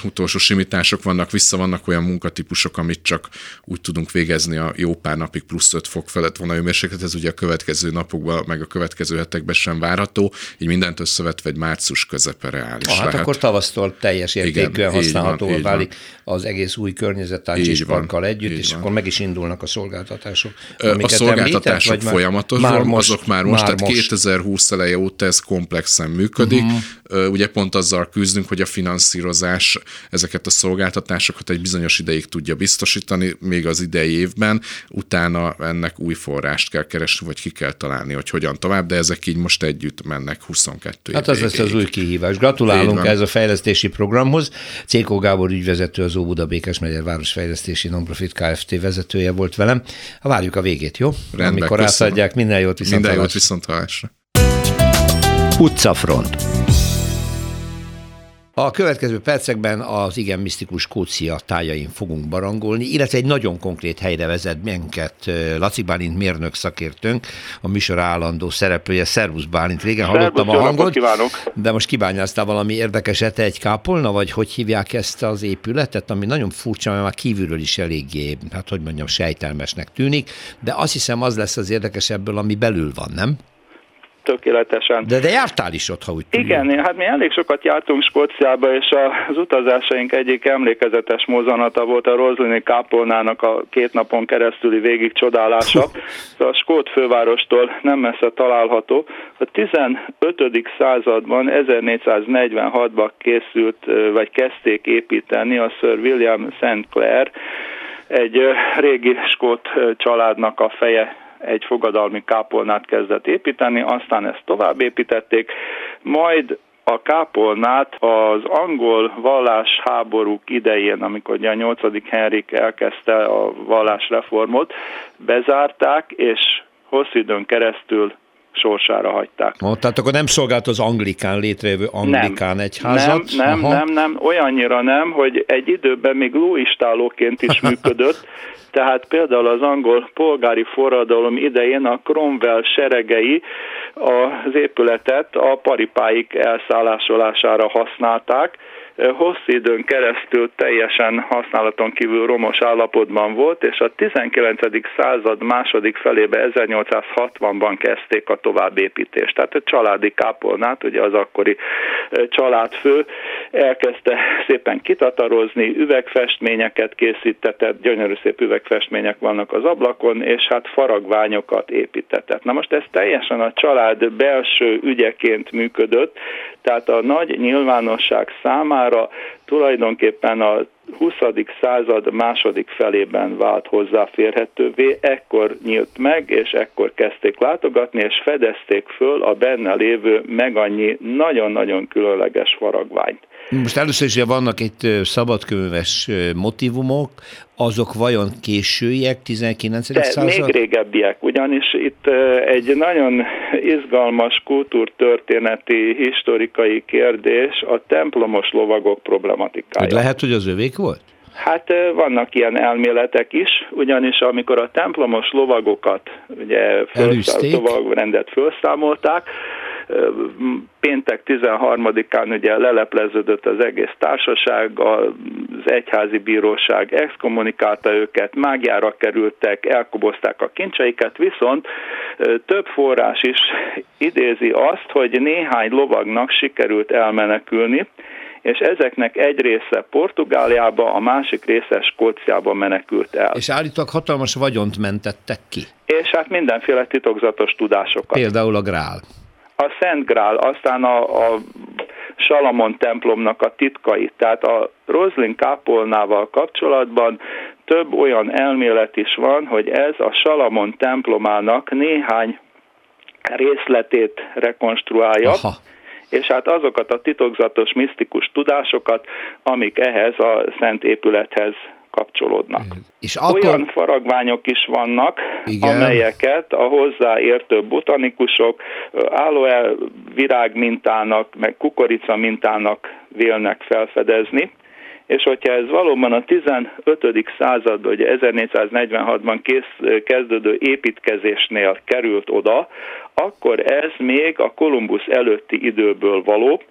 Speaker 6: utolsó simítások vannak, vissza vannak olyan munkatípusok, amit csak úgy tudunk végezni a jó pár napig plusz 5 fok felett van a hőmérséklet, ez ugye a következő napokban, meg a következő hetekben sem várható, így mindent összevetve egy március közepe reális
Speaker 1: ah, hát lehet. akkor tavasztól teljes értékűen használható válik az egész új környezet parkkal együtt, és van. akkor meg is indulnak a szolgáltatások.
Speaker 6: A szolgáltatások vagy folyamatosan, már most, azok már most, már tehát most. 2020 eleje óta ez komplexen működik. Uh-huh. Ugye pont azzal küzdünk, hogy a finanszírozás ezeket a szolgáltatásokat egy bizonyos ideig tudja biztosítani, még az idei évben, utána ennek új forrást kell keresni, vagy ki kell találni, hogy hogyan tovább, de ezek így most együtt mennek 22
Speaker 1: Hát az lesz az új kihívás. Gratulálunk ez a fejlesztési programhoz. Cékó Gábor ügyvezető, az Óbuda Békes megyer Városfejlesztési Nonprofit Kft. vezetője volt velem. Ha várjuk a végét, jó?
Speaker 6: Rendben, Amikor
Speaker 1: köszönöm. átadják, minden jót
Speaker 6: viszont Minden jót viszont hallásra.
Speaker 1: Utcafront. A következő percekben az igen misztikus Skócia tájain fogunk barangolni, illetve egy nagyon konkrét helyre vezet minket Laci Bálint mérnök szakértőnk, a műsor állandó szereplője. Szervusz Bálint, régen Szervusz, hallottam a hangot,
Speaker 7: kívánok.
Speaker 1: de most kibányáztál valami érdekeset, egy kápolna, vagy hogy hívják ezt az épületet, ami nagyon furcsa, mert már kívülről is eléggé, hát hogy mondjam, sejtelmesnek tűnik, de azt hiszem az lesz az érdekesebből, ami belül van, nem?
Speaker 7: Tökéletesen.
Speaker 1: De, de jártál is ott, ha úgy
Speaker 7: tudom. Igen, hát mi elég sokat jártunk Skóciába, és az utazásaink egyik emlékezetes mozanata volt a Roslini kápolnának a két napon keresztüli végig csodálása. a skót fővárostól nem messze található. A 15. században, 1446-ban készült, vagy kezdték építeni a Sir William St. Clair, egy régi skót családnak a feje egy fogadalmi kápolnát kezdett építeni, aztán ezt tovább építették, majd a kápolnát az angol vallásháborúk idején, amikor ugye a 8. Henrik elkezdte a vallásreformot, bezárták, és hosszú időn keresztül sorsára hagyták.
Speaker 1: Oh, tehát akkor nem szolgált az anglikán létrejövő anglikán nem, egyházat?
Speaker 7: Nem, nem, Aha. nem, nem, olyannyira nem, hogy egy időben még lóistálóként is működött, tehát például az angol polgári forradalom idején a Cromwell seregei az épületet a paripáik elszállásolására használták, hosszú időn keresztül teljesen használaton kívül romos állapotban volt, és a 19. század második felébe 1860-ban kezdték a továbbépítést. Tehát a családi kápolnát, ugye az akkori családfő elkezdte szépen kitatarozni, üvegfestményeket készítetett, gyönyörű szép üvegfestmények vannak az ablakon, és hát faragványokat építetett. Na most ez teljesen a család belső ügyeként működött, tehát a nagy nyilvánosság számára tulajdonképpen a 20. század második felében vált hozzáférhetővé, ekkor nyílt meg, és ekkor kezdték látogatni, és fedezték föl a benne lévő meg annyi nagyon-nagyon különleges faragványt.
Speaker 1: Most először is vannak itt szabadkönyves motivumok, azok vajon későiek, 19.
Speaker 7: De
Speaker 1: század?
Speaker 7: még régebbiek, ugyanis itt egy nagyon izgalmas kultúrtörténeti, historikai kérdés a templomos lovagok problematikája.
Speaker 1: Hogy lehet, hogy az övék volt?
Speaker 7: Hát vannak ilyen elméletek is, ugyanis amikor a templomos lovagokat, ugye rendet felszámolták, péntek 13-án ugye lelepleződött az egész társaság, az egyházi bíróság exkommunikálta őket, mágiára kerültek, elkobozták a kincseiket, viszont több forrás is idézi azt, hogy néhány lovagnak sikerült elmenekülni, és ezeknek egy része Portugáliába, a másik része Skóciába menekült el.
Speaker 1: És állítólag hatalmas vagyont mentettek ki.
Speaker 7: És hát mindenféle titokzatos tudásokat.
Speaker 1: Például a Grál.
Speaker 7: A Szent Grál, aztán a, a Salamon templomnak a titkait. Tehát a Roslin kápolnával kapcsolatban több olyan elmélet is van, hogy ez a Salamon templomának néhány részletét rekonstruálja, Aha és hát azokat a titokzatos, misztikus tudásokat, amik ehhez a szent épülethez kapcsolódnak. És akkor... Olyan faragványok is vannak, Igen. amelyeket a hozzáértő botanikusok aloe virág mintának, meg kukorica mintának vélnek felfedezni, és hogyha ez valóban a 15. század, vagy 1446-ban kész, kezdődő építkezésnél került oda, akkor ez még a Kolumbusz előtti időből való,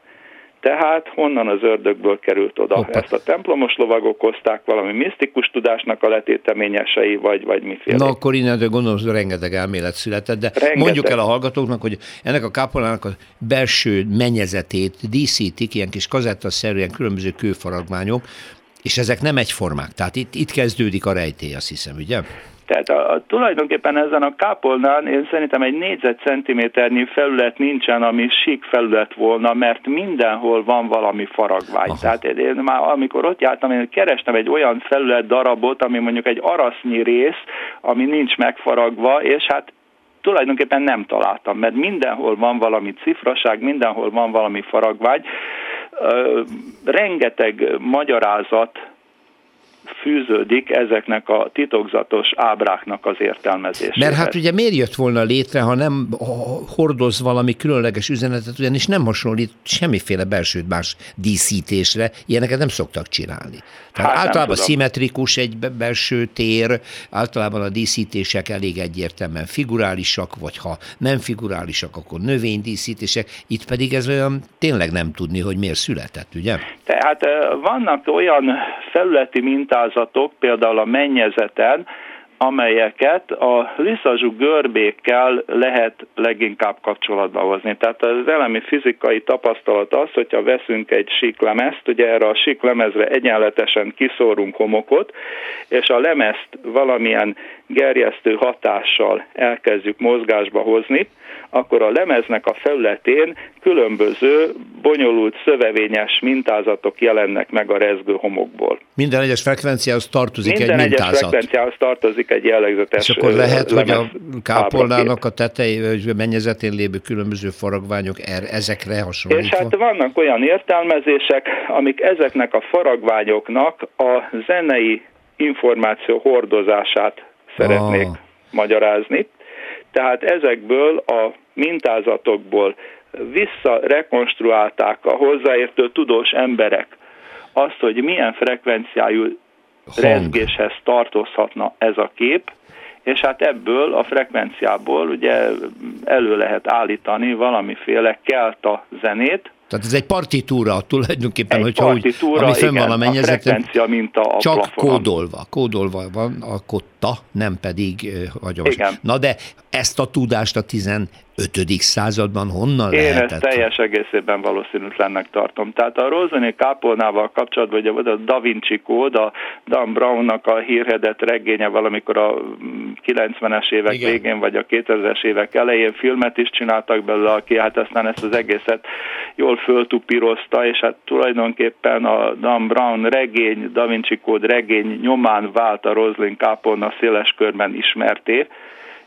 Speaker 7: tehát honnan az ördögből került oda? Hoppa. Ezt a templomos lovagok hozták valami misztikus tudásnak a letéteményesei, vagy, vagy miféle?
Speaker 1: Na akkor innentől gondolom, hogy rengeteg elmélet született, de rengeteg. mondjuk el a hallgatóknak, hogy ennek a kápolnának a belső menyezetét díszítik, ilyen kis kazettaszerűen különböző kőfaragmányok, és ezek nem egyformák. Tehát itt, itt kezdődik a rejtély, azt hiszem, ugye?
Speaker 7: Tehát a, a, tulajdonképpen ezen a kápolnán én szerintem egy négyzetcentiméternyi felület nincsen, ami sík felület volna, mert mindenhol van valami faragvány. Aha. Tehát én már amikor ott jártam, én kerestem egy olyan felület darabot, ami mondjuk egy arasznyi rész, ami nincs megfaragva, és hát tulajdonképpen nem találtam, mert mindenhol van valami cifraság, mindenhol van valami faragvány. Rengeteg magyarázat fűződik ezeknek a titokzatos ábráknak az értelmezéséhez.
Speaker 1: Mert hát ugye miért jött volna létre, ha nem hordoz valami különleges üzenetet, ugyanis nem hasonlít semmiféle belső más díszítésre, ilyeneket nem szoktak csinálni. Tehát hát általában szimmetrikus egy belső tér, általában a díszítések elég egyértelműen figurálisak, vagy ha nem figurálisak, akkor növénydíszítések, itt pedig ez olyan tényleg nem tudni, hogy miért született, ugye?
Speaker 7: Tehát vannak olyan felületi mintázatok, például a mennyezeten, amelyeket a liszazsú görbékkel lehet leginkább kapcsolatba hozni. Tehát az elemi fizikai tapasztalat az, hogyha veszünk egy síklemezt, ugye erre a síklemezre egyenletesen kiszórunk homokot, és a lemezt valamilyen gerjesztő hatással elkezdjük mozgásba hozni, akkor a lemeznek a felületén különböző bonyolult szövevényes mintázatok jelennek meg a rezgő homokból.
Speaker 1: Minden egyes frekvenciához tartozik
Speaker 7: Minden
Speaker 1: egy mintázat.
Speaker 7: Minden egyes frekvenciához tartozik egy jellegzetes
Speaker 1: És akkor lehet, hogy a kápolnának a tetején, mennyezetén lévő különböző faragványok er, ezekre hasonlítva?
Speaker 7: És hát vannak olyan értelmezések, amik ezeknek a faragványoknak a zenei információ hordozását szeretnék ah. magyarázni. Tehát ezekből a mintázatokból visszarekonstruálták a hozzáértő tudós emberek azt, hogy milyen frekvenciájú rezgéshez tartozhatna ez a kép, és hát ebből a frekvenciából ugye elő lehet állítani valamiféle kelta zenét,
Speaker 1: tehát ez egy partitúra tulajdonképpen,
Speaker 7: egy
Speaker 1: hogyha
Speaker 7: partitúra, úgy, ami fönn van a mennyezeten, a minta a
Speaker 1: csak plafonon. kódolva, kódolva van a kotta, nem pedig hagyományos. Igen. Na de ezt a tudást a 15. században honnan
Speaker 7: Én
Speaker 1: lehetett?
Speaker 7: ezt teljes egészében valószínűtlennek tartom. Tehát a Rosani kápolnával kapcsolatban, ugye volt a Da Vinci kód, a Dan Brownnak a hírhedett regénye valamikor a 90-es évek Igen. végén, vagy a 2000-es évek elején filmet is csináltak belőle, aki hát aztán ezt az egészet jól föltupírozta, és hát tulajdonképpen a Dan Brown regény, Da Vinci kód regény nyomán vált a Roslin kápolna széles körben ismerté,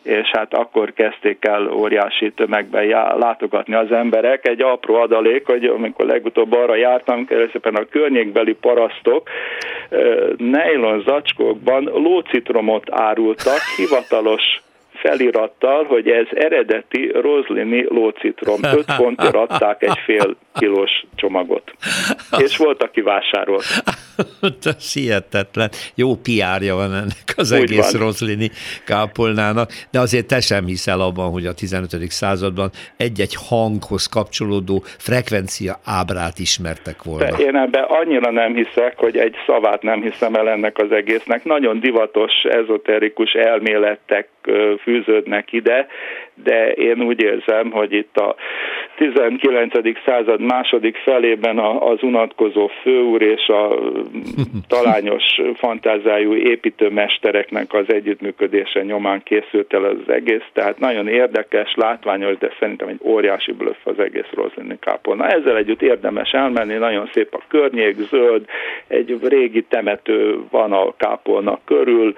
Speaker 7: és hát akkor kezdték el óriási tömegben látogatni az emberek. Egy apró adalék, hogy amikor legutóbb arra jártam, szépen a környékbeli parasztok nejlon zacskókban lócitromot árultak, hivatalos felirattal, hogy ez eredeti rozlini lócitrom. 5 fontért adták egy fél kilós csomagot. És volt, aki vásárolt.
Speaker 1: Ez hihetetlen. Jó piárja van ennek az Úgy egész van. rozlini kápolnának, de azért te sem hiszel abban, hogy a 15. században egy-egy hanghoz kapcsolódó frekvencia ábrát ismertek volna.
Speaker 7: De én ebben annyira nem hiszek, hogy egy szavát nem hiszem el ennek az egésznek. Nagyon divatos, ezoterikus elméletek fűződnek ide, de én úgy érzem, hogy itt a 19. század második felében az unatkozó főúr és a talányos fantázájú építőmestereknek az együttműködése nyomán készült el az egész, tehát nagyon érdekes, látványos, de szerintem egy óriási blöff az egész Roslini kápolna. Ezzel együtt érdemes elmenni, nagyon szép a környék, zöld, egy régi temető van a kápolna körül,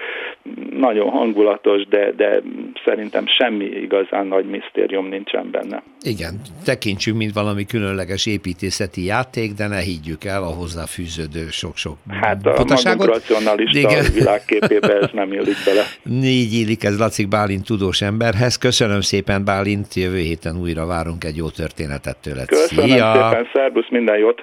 Speaker 7: nagyon hangulatos, de, de szerintem semmi igazán nagy misztérium nincsen benne.
Speaker 1: Igen, tekintsünk, mint valami különleges építészeti játék, de ne higgyük el a hozzáfűződő sok-sok
Speaker 7: Hát a magunk racionalista Igen. világképébe ez nem illik bele.
Speaker 1: Négy illik ez Lacik Bálint tudós emberhez. Köszönöm szépen Bálint, jövő héten újra várunk egy jó történetet tőled.
Speaker 7: Köszönöm Szia! szépen, szervusz, minden jót!